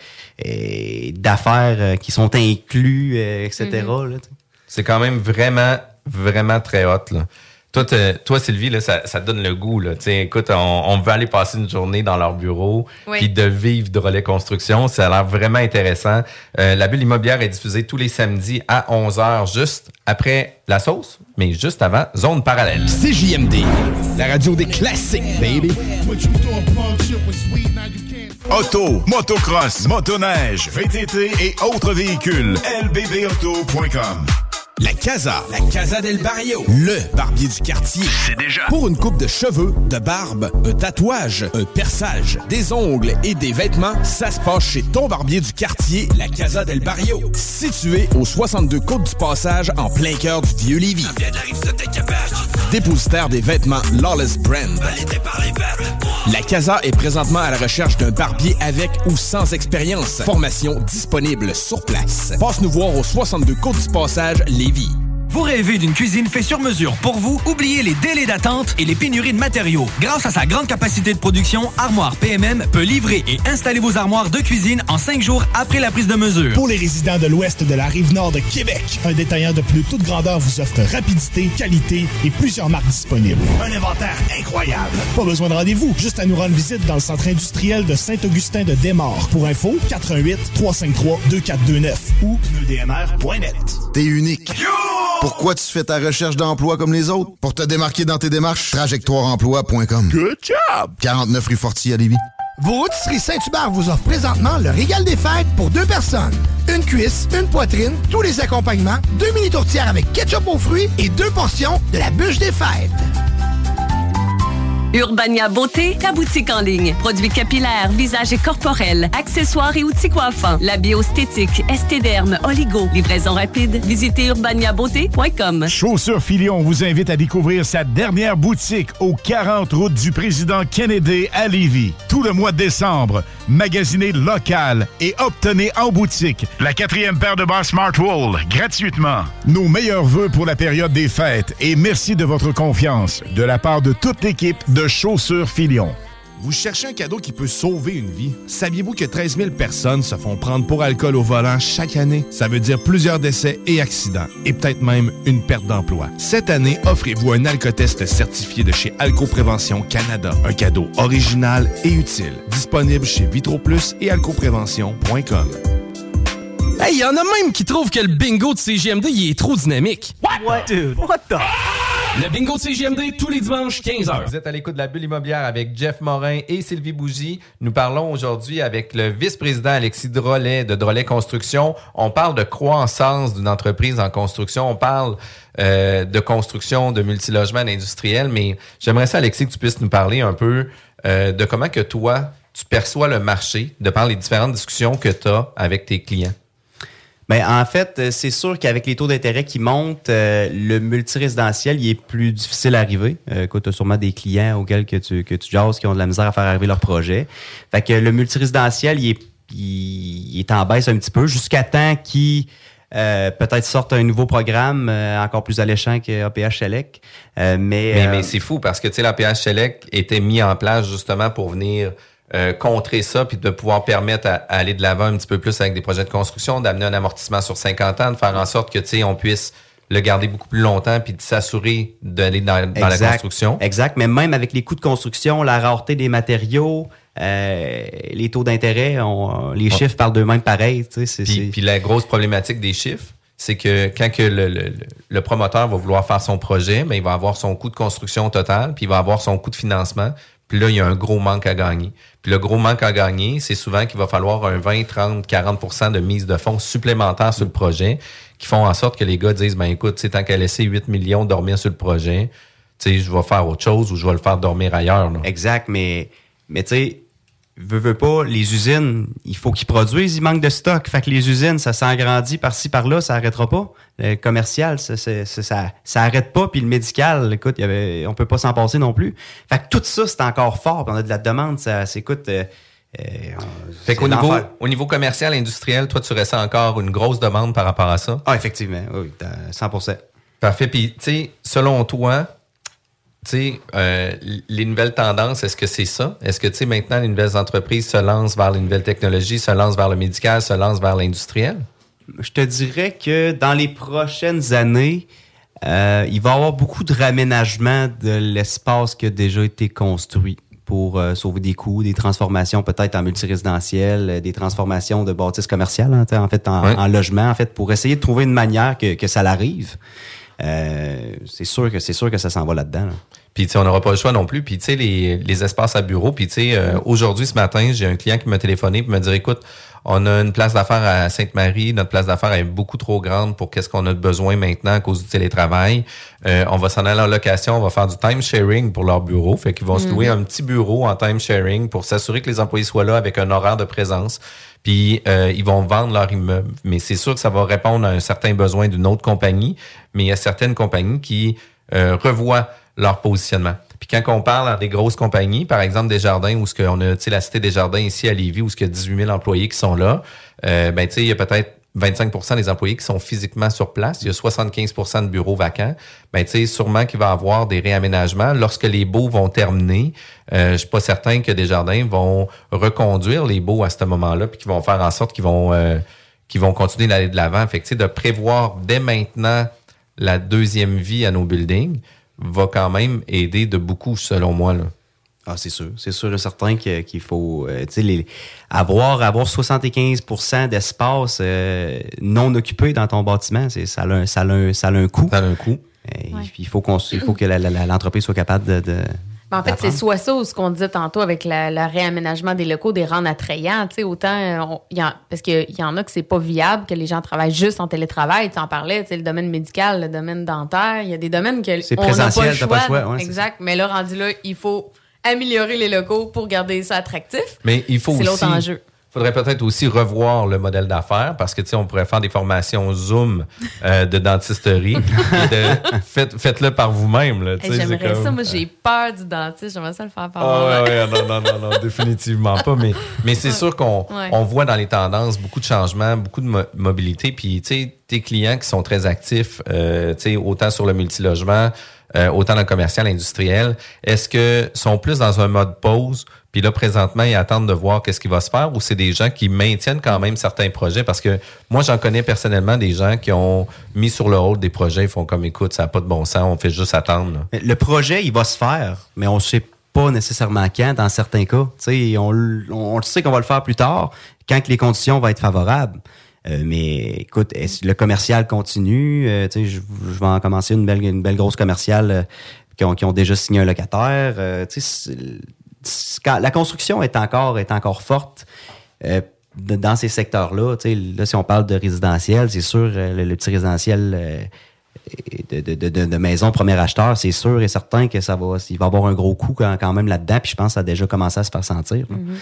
euh, d'affaires euh, qui sont inclus, euh, etc. Mhm. là, tu sais. C'est quand même vraiment, vraiment très hot. Là. Toi, toi, Sylvie, là, ça, ça te donne le goût. Là. Tu sais, Écoute, on, on veut aller passer une journée dans leur bureau, Oui. puis de vivre de relais construction. Ça a l'air vraiment intéressant. Euh, la bulle immobilière est diffusée tous les samedis à 11h, juste après la sauce, mais juste avant Zone Parallèle. CJMD, la radio des classiques, baby. Auto, motocross, motoneige, VTT et autres véhicules. lbbauto.com. La Casa, la Casa del Barrio, le barbier du quartier. C'est déjà. Pour une coupe de cheveux, de barbe, un tatouage, un perçage, des ongles et des vêtements, ça se passe chez ton barbier du quartier, la Casa del Barrio. Situé au 62 Côte du Passage, en plein cœur du vieux Lévis. Dépositaire des vêtements Lawless Brand. La Casa est présentement à la recherche d'un barbier avec ou sans expérience. Formation disponible sur place. Passe nous voir au 62 Côte du Passage, Lévis. Vous rêvez d'une cuisine faite sur mesure pour vous? Oubliez les délais d'attente et les pénuries de matériaux. Grâce à sa grande capacité de production, Armoire PMM peut livrer et installer vos armoires de cuisine en cinq jours après la prise de mesure. Pour les résidents de l'ouest de la rive nord de Québec, un détaillant de plus toute grandeur vous offre rapidité, qualité et plusieurs marques disponibles. Un inventaire incroyable. Pas besoin de rendez-vous, juste à nous rendre visite dans le centre industriel de Saint-Augustin de Desmaures. Pour info, 88 353 2429 ou pneudmr.net. T'es unique. Pourquoi tu fais ta recherche d'emploi comme les autres? Pour te démarquer dans tes démarches, trajectoireemploi.com. Good job! 49 rue Fortier à Lévis. Vos rôtisseries Saint-Hubert vous offrent présentement le régal des fêtes pour deux personnes. Une cuisse, une poitrine, tous les accompagnements, deux mini tourtières avec ketchup aux fruits et deux portions de la bûche des fêtes. Urbania Beauté, ta boutique en ligne. Produits capillaires, visage et corporel, accessoires et outils coiffants. La biostétique, estéderme, oligo. Livraison rapide. Visitez urbaniabeauté.com. Chaussures Filion vous invite à découvrir sa dernière boutique au 40 route du président Kennedy à Lévis. Tout le mois de décembre, magasinez local et obtenez en boutique la quatrième paire de bas Smartwool gratuitement. Nos meilleurs voeux pour la période des fêtes et merci de votre confiance de la part de toute l'équipe de Chaussures Filion. Vous cherchez un cadeau qui peut sauver une vie? Saviez-vous que 13 000 personnes se font prendre pour alcool au volant chaque année? Ça veut dire plusieurs décès et accidents, et peut-être même une perte d'emploi. Cette année, offrez-vous un alcotest certifié de chez Alcoprévention Canada. Un cadeau original et utile. Disponible chez VitroPlus et alcoprévention.com. Hey, y en a même qui trouvent que le bingo de CGMD, il est trop dynamique. What? Dude, what the? Le bingo CGMD, tous les dimanches, 15h. Vous êtes à l'écoute de la bulle immobilière avec Jeff Morin et Sylvie Bougie. Nous parlons aujourd'hui avec le vice-président Alexis Drolet de Drolet Construction. On parle de croissance d'une entreprise en construction. On parle euh, de construction de multilogements industriels, mais j'aimerais ça, Alexis, que tu puisses nous parler un peu euh, de comment que toi, tu perçois le marché, de par les différentes discussions que tu as avec tes clients. Ben, en fait, euh, c'est sûr qu'avec les taux d'intérêt qui montent, euh, le multirésidentiel, il est plus difficile à arriver. Euh, tu as sûrement des clients auxquels que tu, que tu jases qui ont de la misère à faire arriver leur projet. Fait que le multirésidentiel, il est, il, il est en baisse un petit peu jusqu'à temps qu'il euh, peut-être sorte un nouveau programme euh, encore plus alléchant que APH Select. Euh, mais Mais, mais c'est fou parce que tu sais, la PH Select était mis en place justement pour venir euh, contrer ça puis de pouvoir permettre à, à aller de l'avant un petit peu plus avec des projets de construction, d'amener un amortissement sur 50 ans, de faire en sorte que tu sais, on puisse le garder beaucoup plus longtemps puis de s'assurer d'aller dans, dans la construction. Exact, mais même avec les coûts de construction, la rareté des matériaux, euh, les taux d'intérêt, on- les chiffres parlent d'eux-mêmes pareil. tu sais, c'est- Puis, puis la grosse problématique des chiffres, c'est que quand que le, le- le- promoteur va vouloir faire son projet, ben, il va avoir son coût de construction total, puis il va avoir son coût de financement. Puis là, il y a un gros manque à gagner. Puis le gros manque à gagner, c'est souvent qu'il va falloir un 20, 30, 40% de mise de fonds supplémentaires sur le projet qui font en sorte que les gars disent, ben écoute, tant qu'à laisser 8 millions dormir sur le projet, tu sais, je vais faire autre chose ou je vais le faire dormir ailleurs. Exact, mais, mais tu sais, veux, veux pas, les usines, il faut qu'ils produisent, il manque de stock. Fait que les usines, ça s'agrandit par-ci, par-là, ça arrêtera pas. Le commercial, ça, c'est- ça, ça arrête pas. Puis le médical, écoute, y avait, on peut pas s'en passer non plus. Fait que tout ça, c'est encore fort. Puis on a de la demande, ça, c'est, écoute, euh, euh, Fait qu'au niveau, au niveau commercial, industriel, toi, tu ressens encore une grosse demande par rapport à ça? Ah, effectivement, oui, t'as 100 Parfait. Puis, tu sais, selon toi, sais, euh, les nouvelles tendances, est-ce que c'est ça? Est-ce que, tu sais, maintenant, les nouvelles entreprises se lancent vers les nouvelles technologies, se lancent vers le médical, se lancent vers l'industriel? Je te dirais que dans les prochaines années, euh, il va y avoir beaucoup de raménagement de l'espace qui a déjà été construit pour euh, sauver des coûts, des transformations peut-être en multirésidentiel, des transformations de bâtisses commerciales, hein, en fait, en, logement, en fait, pour essayer de trouver une manière que, que ça l'arrive. Euh, c'est sûr que c'est sûr que ça s'en va là-dedans. là. Puis, tu sais, on n'aura pas le choix non plus. Puis, tu sais, les, les espaces à bureau. Puis, tu sais, euh, aujourd'hui, ce matin, j'ai un client qui m'a téléphoné et me dit, écoute, on a une place d'affaires à Sainte-Marie. Notre place d'affaires est beaucoup trop grande pour qu'est-ce qu'on a besoin maintenant à cause du télétravail. Euh, on va s'en aller en location. On va faire du time sharing pour leur bureau. Fait qu'ils vont se louer Mhm. un petit bureau en time sharing pour s'assurer que les employés soient là avec un horaire de présence. Puis euh, ils vont vendre leur immeuble. Mais c'est sûr que ça va répondre à un certain besoin d'une autre compagnie. Mais il y a certaines compagnies qui euh, revoient leur positionnement. Puis quand on parle à des grosses compagnies, par exemple des jardins, où ce a, tu sais, la cité des jardins ici à Lévis, où ce qu'il y a 18 000 employés qui sont là, euh, ben tu sais, il y a peut-être 25% des employés qui sont physiquement sur place. Il y a 75% de bureaux vacants. Ben, tu sais, sûrement qu'il va y avoir des réaménagements. Lorsque les baux vont terminer, euh, je suis pas certain que des jardins vont reconduire les baux à ce moment-là, puis qu'ils vont faire en sorte qu'ils vont, euh, qu'ils vont continuer d'aller de l'avant. Fait que, de prévoir dès maintenant la deuxième vie à nos buildings va quand même aider de beaucoup, selon moi. Là. Ah, c'est sûr. C'est sûr et certain que- qu'il faut euh, tu sais, les- avoir, avoir 75% d'espace euh, non occupé dans ton bâtiment, c'est, ça, a un, ça, a un, ça a un coût. Ça a un coût. Il faut, qu'on, il faut que l'entreprise soit capable de. de en fait, c'est soit ça ou ce qu'on disait tantôt avec le réaménagement des locaux, des rendre attrayants. Tu sais, autant, euh, on- il y en- parce qu'il y en a que c'est pas viable, que les gens travaillent juste en télétravail. Tu en parlais, tu sais, le domaine médical, le domaine dentaire. Il y a des domaines que C'est n'a pas le présentiel, t'as pas le choix. choix, ouais, c'est exact. Mais là, rendu là, il faut améliorer les locaux pour garder ça attractif. Mais il faut C'est aussi. l'autre enjeu. Faudrait peut-être aussi revoir le modèle d'affaires parce que tu sais on pourrait faire des formations Zoom euh, de dentisterie de faites faites-le par vous-même là, tu Hey, sais, J'aimerais comme- ça. Moi, j'ai peur du dentiste. J'aimerais ça le faire par Ah moi-même. ouais, ouais, non, non, non, non, définitivement pas. Mais, mais c'est sûr qu'on Ouais. on voit dans les tendances beaucoup de changements, beaucoup de mo- mobilité. Puis, tu sais, tes clients qui sont très actifs, euh, tu sais, autant sur le multilogement, euh, autant dans le commercial, industriel, est-ce que sont plus dans un mode pause? Puis là, présentement, ils attendent de voir qu'est-ce qui va se faire ou c'est des gens qui maintiennent quand même certains projets? Parce que moi, j'en connais personnellement des gens qui ont mis sur le hold des projets, ils font comme, écoute, ça n'a pas de bon sens, on fait juste attendre. Le projet, il va se faire, mais on ne sait pas nécessairement quand dans certains cas. Tu sais, on, on le sait qu'on va le faire plus tard, quand les conditions vont être favorables. Euh, mais écoute, le commercial continue? Euh, je, je vais en commencer une belle, une belle grosse commerciale euh, qui, ont, qui ont déjà signé un locataire. La construction est encore, est encore forte. euh, dans ces secteurs-là, là, si on parle de résidentiel, c'est sûr, euh, le, petit résidentiel euh, de, de, de, maison premier acheteur, c'est sûr et certain que ça va, il va avoir un gros coup quand, même là-dedans. Puis je pense que ça a déjà commencé à se faire sentir. Mhm.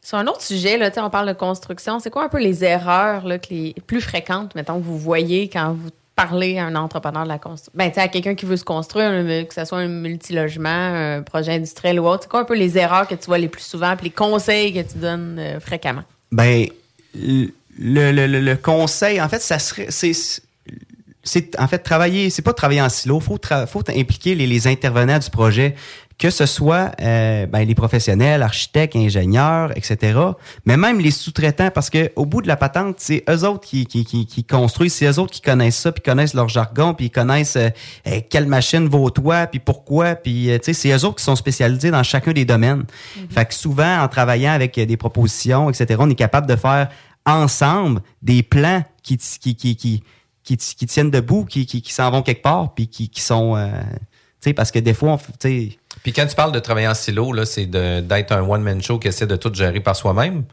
Sur un autre sujet, là, on parle de construction. C'est quoi un peu les erreurs là, que les plus fréquentes, mettons, que vous voyez quand vous parlez à un entrepreneur de la construction? Ben, à quelqu'un qui veut se construire, que ce soit un multilogement, un projet industriel ou autre. C'est quoi un peu les erreurs que tu vois les plus souvent, puis les conseils que tu donnes euh, fréquemment? Ben, le, le, le- conseil, en fait, ça serait. C'est, c'est en fait travailler, c'est pas travailler en silo, faut, faut impliquer les, les intervenants du projet, que ce soit euh, ben, les professionnels, architectes, ingénieurs, etc. Mais même les sous-traitants, parce que au bout de la patente, c'est eux autres qui, qui, qui, qui construisent, c'est eux autres qui connaissent ça, puis connaissent leur jargon, puis ils connaissent euh, euh, quelle machine vaut toi, puis pourquoi, puis euh, tu sais, c'est eux autres qui sont spécialisés dans chacun des domaines. Fait que souvent, en travaillant avec des propositions, etc., on est capable de faire ensemble des plans qui, qui, qui, qui, qui, tiennent debout, qui, qui, qui s'en vont quelque part, puis qui, qui sont... euh, tu sais, parce que des fois, on, sais, Puis quand tu parles de travailler en silo, là, c'est de- d'être un one-man show qui essaie de tout gérer par soi-même?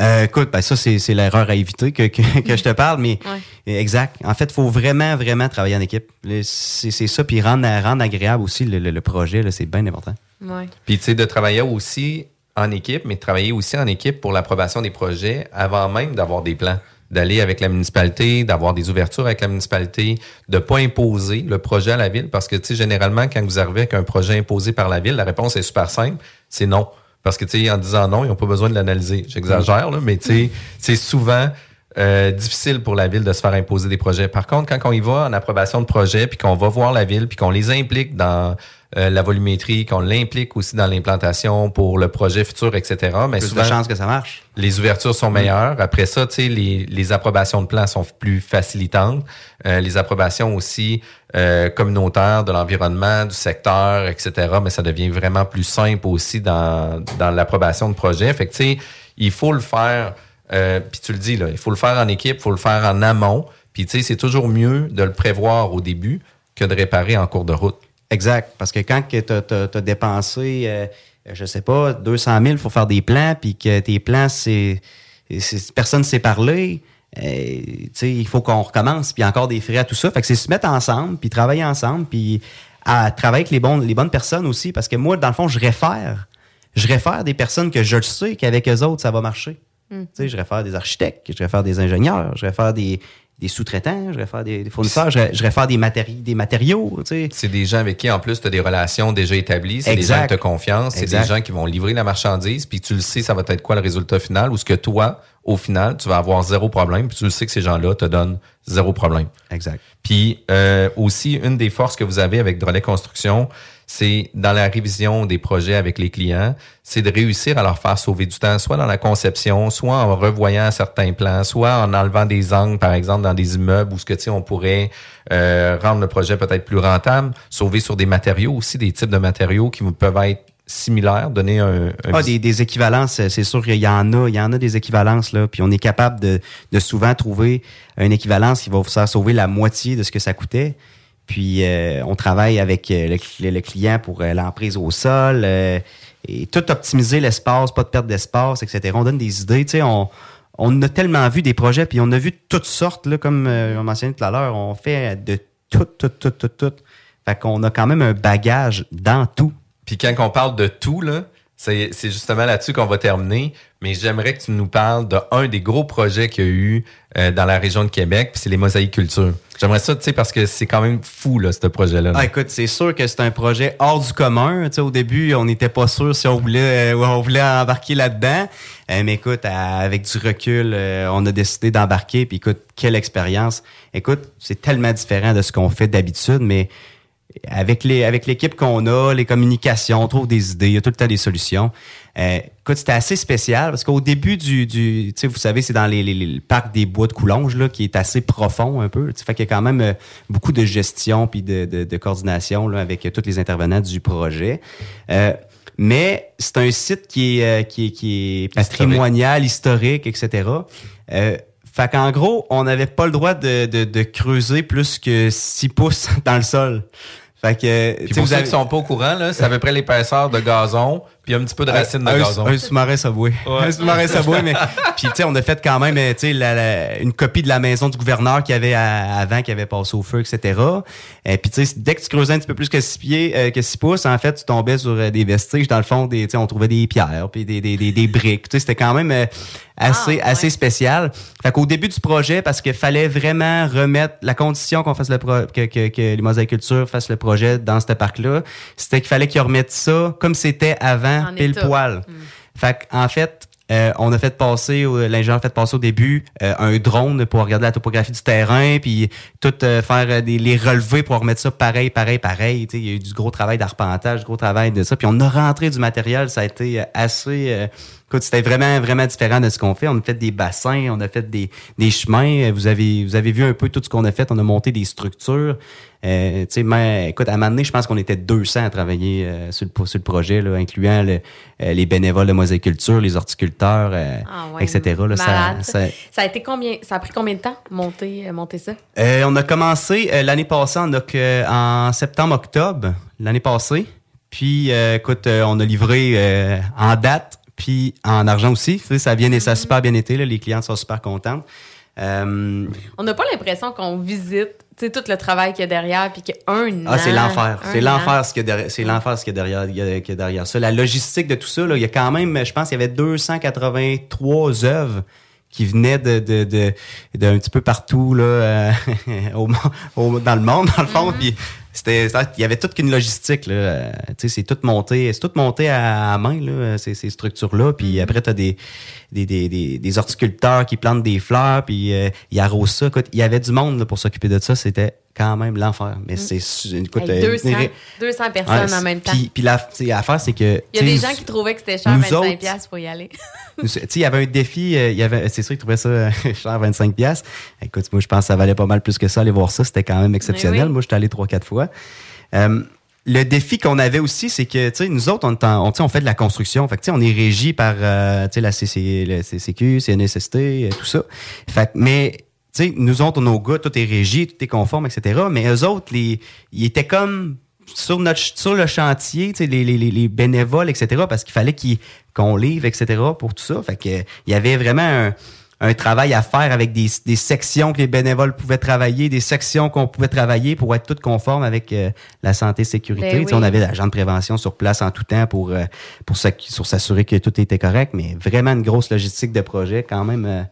Euh, écoute, ben ça, c'est c'est l'erreur à éviter que, que, que je te parle, mais exact. En fait, il faut vraiment, vraiment travailler en équipe. C'est c'est ça, puis rendre, rendre agréable aussi le, le- le projet, là, c'est bien important. Ouais. Puis, tu sais, de travailler aussi en équipe, mais de travailler aussi en équipe pour l'approbation des projets avant même d'avoir des plans. D'aller avec la municipalité, d'avoir des ouvertures avec la municipalité, de pas imposer le projet à la ville. Parce que, tu sais, généralement, quand vous arrivez avec un projet imposé par la ville, la réponse est super simple, c'est non. Parce que, tu sais, en disant non, ils n'ont pas besoin de l'analyser. J'exagère, là, mais tu sais, c'est souvent euh, difficile pour la ville de se faire imposer des projets. Par contre, quand on y va en approbation de projet, puis qu'on va voir la ville, puis qu'on les implique dans euh, la volumétrie, qu'on l'implique aussi dans l'implantation pour le projet futur, etc. Mais Plus souvent, de chances que ça marche. les ouvertures sont meilleures. Après ça, tu sais, les, les approbations de plans sont plus facilitantes. Euh, les approbations aussi communautaires de l'environnement, du secteur, etc. Mais ça devient vraiment plus simple aussi dans, dans l'approbation de projet. Fait que, tu sais, il faut le faire, euh, puis tu le dis, là, il faut le faire en équipe, il faut le faire en amont. Puis, tu sais, c'est toujours mieux de le prévoir au début que de réparer en cours de route. Exact. Parce que quand tu as, dépensé, euh, je sais pas, 200 000 pour faire des plans, puis que tes plans, c'est, personne ne s'est parlé, euh, il faut qu'on recommence, puis il encore des frais à tout ça. Fait que c'est se mettre ensemble, puis travailler ensemble, puis à travailler avec les, les bonnes personnes aussi. Parce que moi, dans le fond, je réfère. Je réfère des personnes que je sais qu'avec eux autres, ça va marcher. Mm. Tu sais, je réfère des architectes, je réfère des ingénieurs, je réfère des, des sous-traitants, je réfère des, des fournisseurs, je, je réfère des, matéri- des matériaux. Tu sais. C'est des gens avec qui, en plus, tu as des relations déjà établies. C'est des gens qui te confiance. C'est des gens qui vont livrer la marchandise. Puis tu le sais, ça va être quoi le résultat final. Ou ce que toi, au final, tu vas avoir zéro problème. Puis tu le sais que ces gens-là te donnent zéro problème. Exact. Puis euh, aussi, une des forces que vous avez avec Drolet Construction, c'est dans la révision des projets avec les clients, c'est de réussir à leur faire sauver du temps, soit dans la conception, soit en revoyant certains plans, soit en enlevant des angles, par exemple, dans des immeubles où ce que tu sais, on pourrait euh, rendre le projet peut-être plus rentable, sauver sur des matériaux aussi, des types de matériaux qui vous peuvent être similaires, donner un, un Ah, des, des équivalences, c'est sûr qu'il y en a. Il y en a des équivalences, là. Puis on est capable de, de souvent trouver une équivalence qui va vous faire sauver la moitié de ce que ça coûtait. Puis euh, on travaille avec euh, le, le client pour euh, l'emprise au sol et tout optimiser l'espace, pas de perte d'espace, etc. On donne des idées. Tu sais, on, on a tellement vu des projets, puis on a vu toutes sortes, là, comme on mentionnait tout à l'heure. On fait de tout, tout, tout, tout, tout. Fait qu'on a quand même un bagage dans tout. Puis quand on parle de tout, là, c'est justement là-dessus qu'on va terminer. Mais j'aimerais que tu nous parles d'un des gros projets qu'il y a eu euh, dans la région de Québec, c'est les mosaïcultures. J'aimerais ça, tu sais, parce que c'est quand même fou, là, ce projet-là. là. Ah, écoute, c'est sûr que c'est un projet hors du commun. Tu sais, au début, on n'était pas sûr si on voulait, euh, on voulait embarquer là-dedans. Euh, mais écoute, avec du recul, euh, on a décidé d'embarquer. Puis écoute, quelle expérience. Écoute, c'est tellement différent de ce qu'on fait d'habitude, mais avec les avec l'équipe qu'on a, les communications, on trouve des idées, il y a tout le temps des solutions. Euh, écoute, c'était assez spécial parce qu'au début du, du tu sais, vous savez, c'est dans les, les- les- le parc des bois de Coulonges là, qui est assez profond un peu. Tu fait qu'il y a quand même euh, beaucoup de gestion puis de, de, de coordination là, avec euh, tous les intervenants du projet. Euh, mais c'est un site qui est, euh, qui est, qui est patrimonial, historique, etc. Fait qu'en gros, on n'avait pas le droit de, de, de creuser plus que 6 pouces dans le sol. Fait que, Puis pour vous ceux avez- qui sont pas au courant, là, c'est à peu près l'épaisseur de gazon, puis un petit peu de racines de un, gazon. Un sous-marin Subway. Un sous-marin Subway, mais puis tu sais, on a fait quand même, euh, tu sais, la- la- une copie de la maison du gouverneur qu'il y avait à- avant, qui avait passé au feu, etc. Et puis tu sais, dès que tu creusais un petit peu plus que 6 pieds, euh, que 6 pouces, en fait, tu tombais sur euh, des vestiges. Dans le fond, des, tu sais, on trouvait des pierres, puis des, des, des, des briques. Tu sais, c'était quand même euh, assez, assez spécial. Fait qu'au début du projet, parce qu'il fallait vraiment remettre la condition qu'on fasse le pro- que, que, que les mosaïcultures fassent le projet dans ce parc-là, c'était qu'il fallait qu'ils remettent ça comme c'était avant, En pile état. poil. Fait en fait, euh, on a fait passer, l'ingénieur a fait passer au début euh, un drone pour regarder la topographie du terrain, puis tout euh, faire des, les relevés pour remettre ça pareil, pareil, pareil. Il y a eu du gros travail d'arpentage, du gros travail de ça. Puis on a rentré du matériel, ça a été assez... écoute, c'était vraiment, vraiment différent de ce qu'on fait. On a fait des bassins, on a fait des, des chemins. Vous avez, vous avez vu un peu tout ce qu'on a fait. On a monté des structures. Euh, tu sais, mais écoute, à un moment donné, je pense qu'on était 200 à travailler euh, sur, le, sur le projet, là, incluant le- euh, les bénévoles de mosaïculture, les horticulteurs, Ah ouais, etc. Là, ça- ça- Ça a été combien Ça a pris combien de temps monter monter ça? On a commencé l'année passée en, en septembre-octobre, l'année passée. Puis, écoute, on a livré en date, puis en argent aussi. Ça a bien, ça a super bien été. Là, les clients sont super contents. On n'a pas l'impression qu'on visite sais, tout le travail qu'il y a derrière, puis qu'un Ah, c'est l'enfer. C'est l'enfer ce qu'il y a derrière, c'est l'enfer ce qu'il y a derrière, il y a- qu'il y a derrière ça. La logistique de tout ça, là, il y a quand même, je pense, qu'il y avait 283 œuvres qui venaient de, de, de, d'un petit peu partout là, euh, au, dans le monde, dans le fond. Puis c'était, il y avait toute qu'une logistique. Là, euh, tu sais, c'est tout monté, c'est tout monté à, à main là, ces, ces structures-là. Puis après, t'as des, des, des, des, des horticulteurs qui plantent des fleurs, puis euh, ils arrosent ça. Écoute, il y avait du monde là, pour s'occuper de ça. C'était quand même l'enfer. Mais c'est, su- écoute, Hey, euh, 200, 200 personnes Ouais, en même temps. Puis, la, l'affaire, c'est que. Il y a des gens qui trouvaient que c'était cher, nous 25$ autres, piastres pour y aller. nous, Tu sais, il y avait un défi, euh, il y avait, c'est sûr qu'ils trouvaient ça euh, cher, 25 pièces. Écoute, moi, je pense que ça valait pas mal plus que ça, aller voir ça. C'était quand même exceptionnel. Oui. Moi, j'étais allé trois, quatre fois. Euh, le défi qu'on avait aussi, c'est que, nous autres, on, on, fait de la construction. Fait que, on est régi par, euh, la CC, le CCQ, CNSST, euh, tout ça. Fait mais, sais, nous autres, nos gars, tout est régi, tout est conforme, etc. Mais eux autres, les, ils étaient comme sur notre sur le chantier, les, les, les- les bénévoles, etc. Parce qu'il fallait qu'on livre, etc. pour tout ça. Fait que il y avait vraiment un, un travail à faire avec des, des sections que les bénévoles pouvaient travailler, des sections qu'on pouvait travailler pour être toutes conformes avec euh, la santé sécurité. Ben On avait l'agent de prévention sur place en tout temps pour euh, pour s'assurer que tout était correct, mais vraiment une grosse logistique de projet, quand même euh,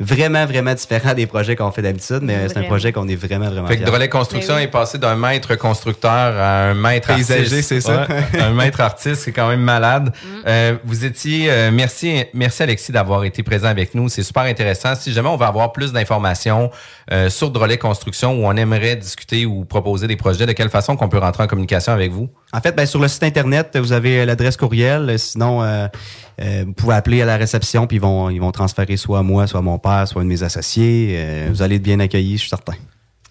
vraiment vraiment différent des projets qu'on fait d'habitude, mais c'est un projet qu'on est vraiment vraiment Fait que. Drolet Construction oui. est passé d'un maître constructeur à un maître Paysager, c'est ça. Ouais, un maître artiste, c'est quand même malade. Euh, vous étiez, euh, merci, merci Alexis d'avoir été présent avec nous. C'est super intéressant. Si jamais on veut avoir plus d'informations euh, sur Drolet Construction ou on aimerait discuter ou proposer des projets, de quelle façon qu'on peut rentrer en communication avec vous? En fait, ben, sur le site internet, vous avez l'adresse courriel. Sinon, euh, vous pouvez appeler à la réception, puis ils vont, ils vont transférer soit à moi, soit à mon père, soit à un de mes associés. Euh, vous allez être bien accueillis, je suis certain.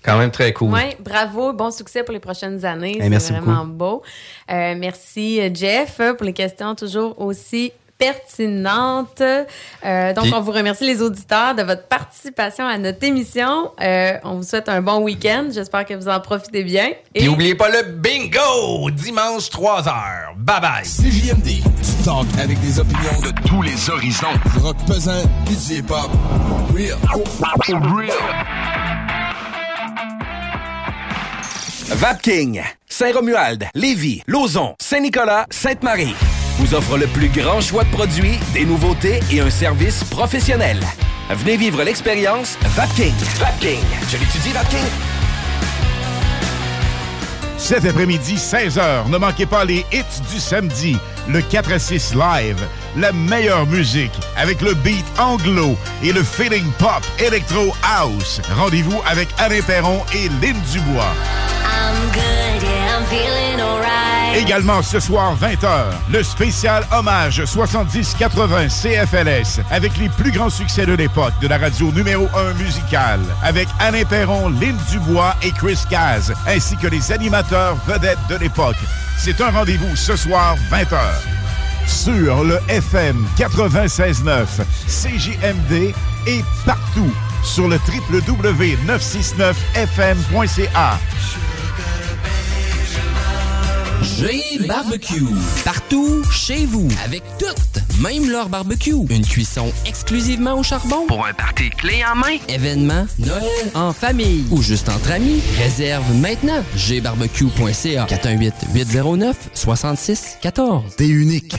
Quand même très cool. Oui, bravo, bon succès pour les prochaines années. Eh, merci C'est vraiment beaucoup. beau. Euh, merci, Jeff, pour les questions toujours aussi pertinentes. Euh, donc, Puis- on vous remercie, les auditeurs, de votre participation à notre émission. Euh, on vous souhaite un bon week-end. J'espère que vous en profitez bien. Et n'oubliez pas le bingo! Dimanche 3h. Bye bye! CJMD, du talk avec des opinions de tous les horizons. Du rock pesant, du hip-hop. Real. Real. Vapking, Saint-Romuald, Lévis, Lauson, Saint-Nicolas, Sainte-Marie vous offre le plus grand choix de produits, des nouveautés et un service professionnel. Venez vivre l'expérience Vapking. Vapking. Je l'étudie, Vapking. Cet après-midi, 16h, ne manquez pas les hits du samedi, le 4 à 6 live, la meilleure musique avec le beat anglo et le feeling pop électro house. Rendez-vous avec Alain Perron et Lynn Dubois. I'm good, yeah, I'm feeling. Également ce soir 20h, le spécial hommage 70-80 CFLS avec les plus grands succès de l'époque de la radio numéro 1 musicale avec Alain Perron, Lynn Dubois et Chris Caz ainsi que les animateurs vedettes de l'époque. C'est un rendez-vous ce soir 20h sur le FM 96.9 CJMD et partout sur le www.969fm.ca. J'ai barbecue. Partout, chez vous, avec toutes, même leur barbecue. Une cuisson exclusivement au charbon. Pour un party clé en main. Événement, Noël, en famille ou juste entre amis. Réserve maintenant. gbarbecue.ca 418-809-6614. T'es unique.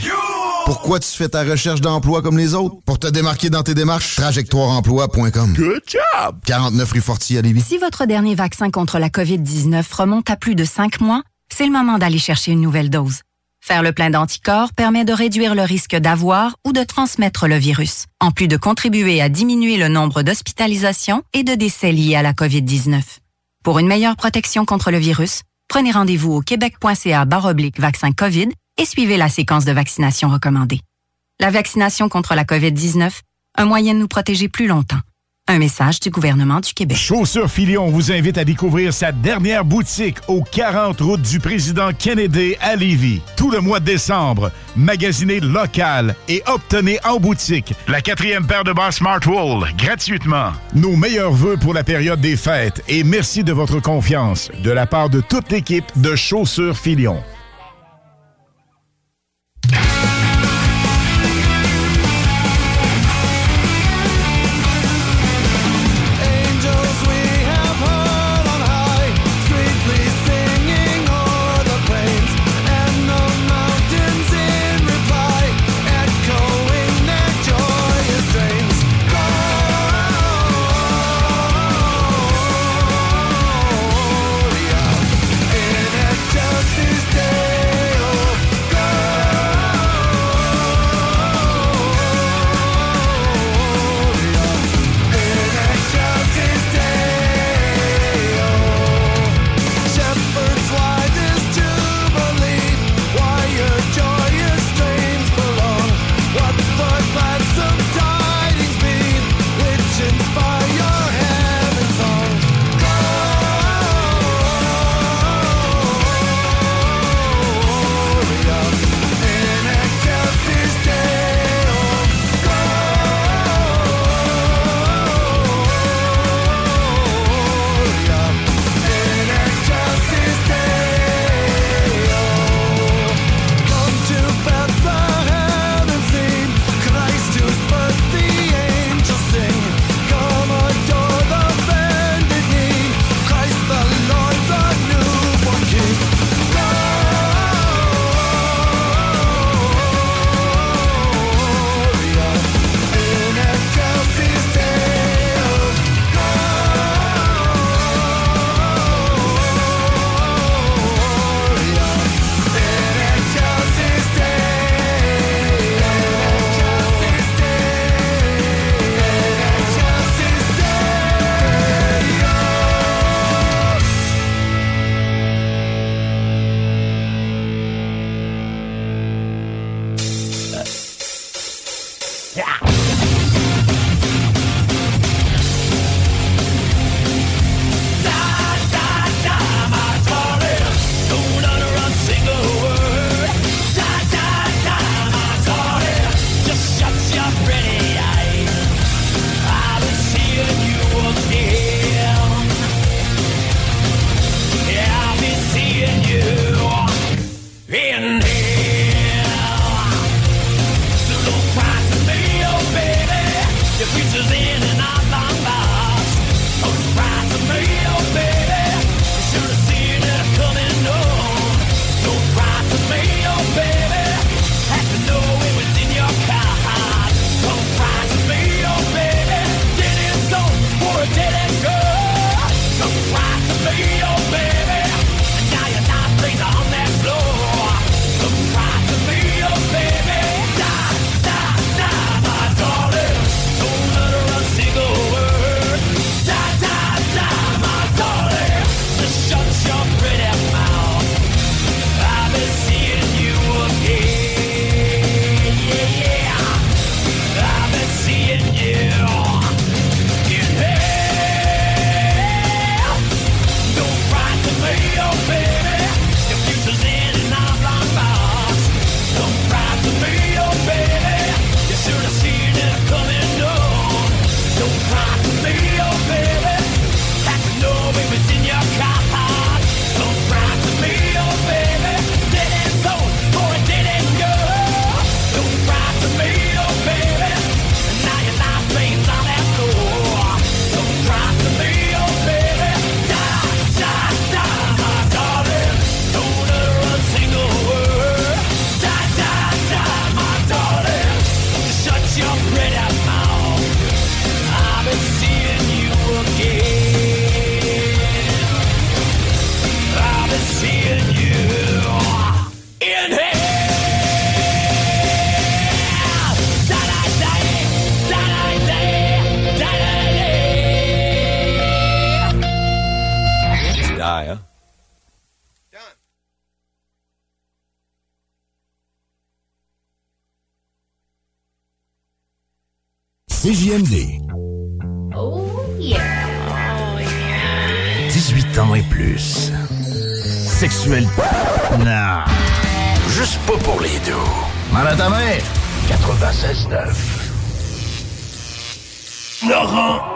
Pourquoi tu fais ta recherche d'emploi comme les autres? Pour te démarquer dans tes démarches, trajectoireemploi.com. Good job! 49 rue Fortier à Lévis. Si votre dernier vaccin contre la COVID-19 remonte à plus de cinq mois, c'est le moment d'aller chercher une nouvelle dose. Faire le plein d'anticorps permet de réduire le risque d'avoir ou de transmettre le virus, en plus de contribuer à diminuer le nombre d'hospitalisations et de décès liés à la COVID-19. Pour une meilleure protection contre le virus, prenez rendez-vous au québec.ca baroblique vaccin COVID et suivez la séquence de vaccination recommandée. La vaccination contre la COVID-19, un moyen de nous protéger plus longtemps. Un message du gouvernement du Québec. Chaussures Filion vous invite à découvrir sa dernière boutique au 40 route du président Kennedy à Lévis. Tout le mois de décembre, magasinez local et obtenez en boutique la quatrième paire de bas Smartwool gratuitement. Nos meilleurs voeux pour la période des fêtes et merci de votre confiance de la part de toute l'équipe de Chaussures Filion.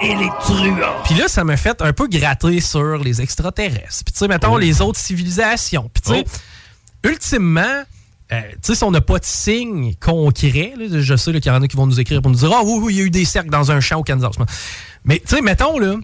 Et les truands. Puis là, ça m'a fait un peu gratter sur les extraterrestres. Puis tu sais, mettons les autres civilisations. Puis tu sais, ultimement, euh, tu sais, si on n'a pas de signe concret, là, je sais qu'il y en a qui vont nous écrire pour nous dire Ah oui, oui, il y a eu des cercles dans un champ au Kansas. Mais tu sais, mettons, là,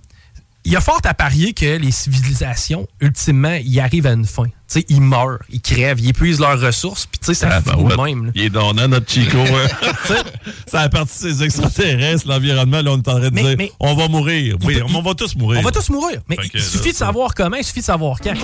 il y a fort à parier que les civilisations, ultimement, ils arrivent à une fin. Ils meurent, ils crèvent, ils épuisent leurs ressources, puis tu sais, ça Ah, ben ouais. même. là. Il est donnant, notre Chico. hein. ça a parti de ces extraterrestres, l'environnement. Là, on est en train de Mais- dire mais- on va mourir. Oui, Il on va tous mourir. On va tous mourir. Mais il suffit là, de savoir comment, il suffit de savoir quand.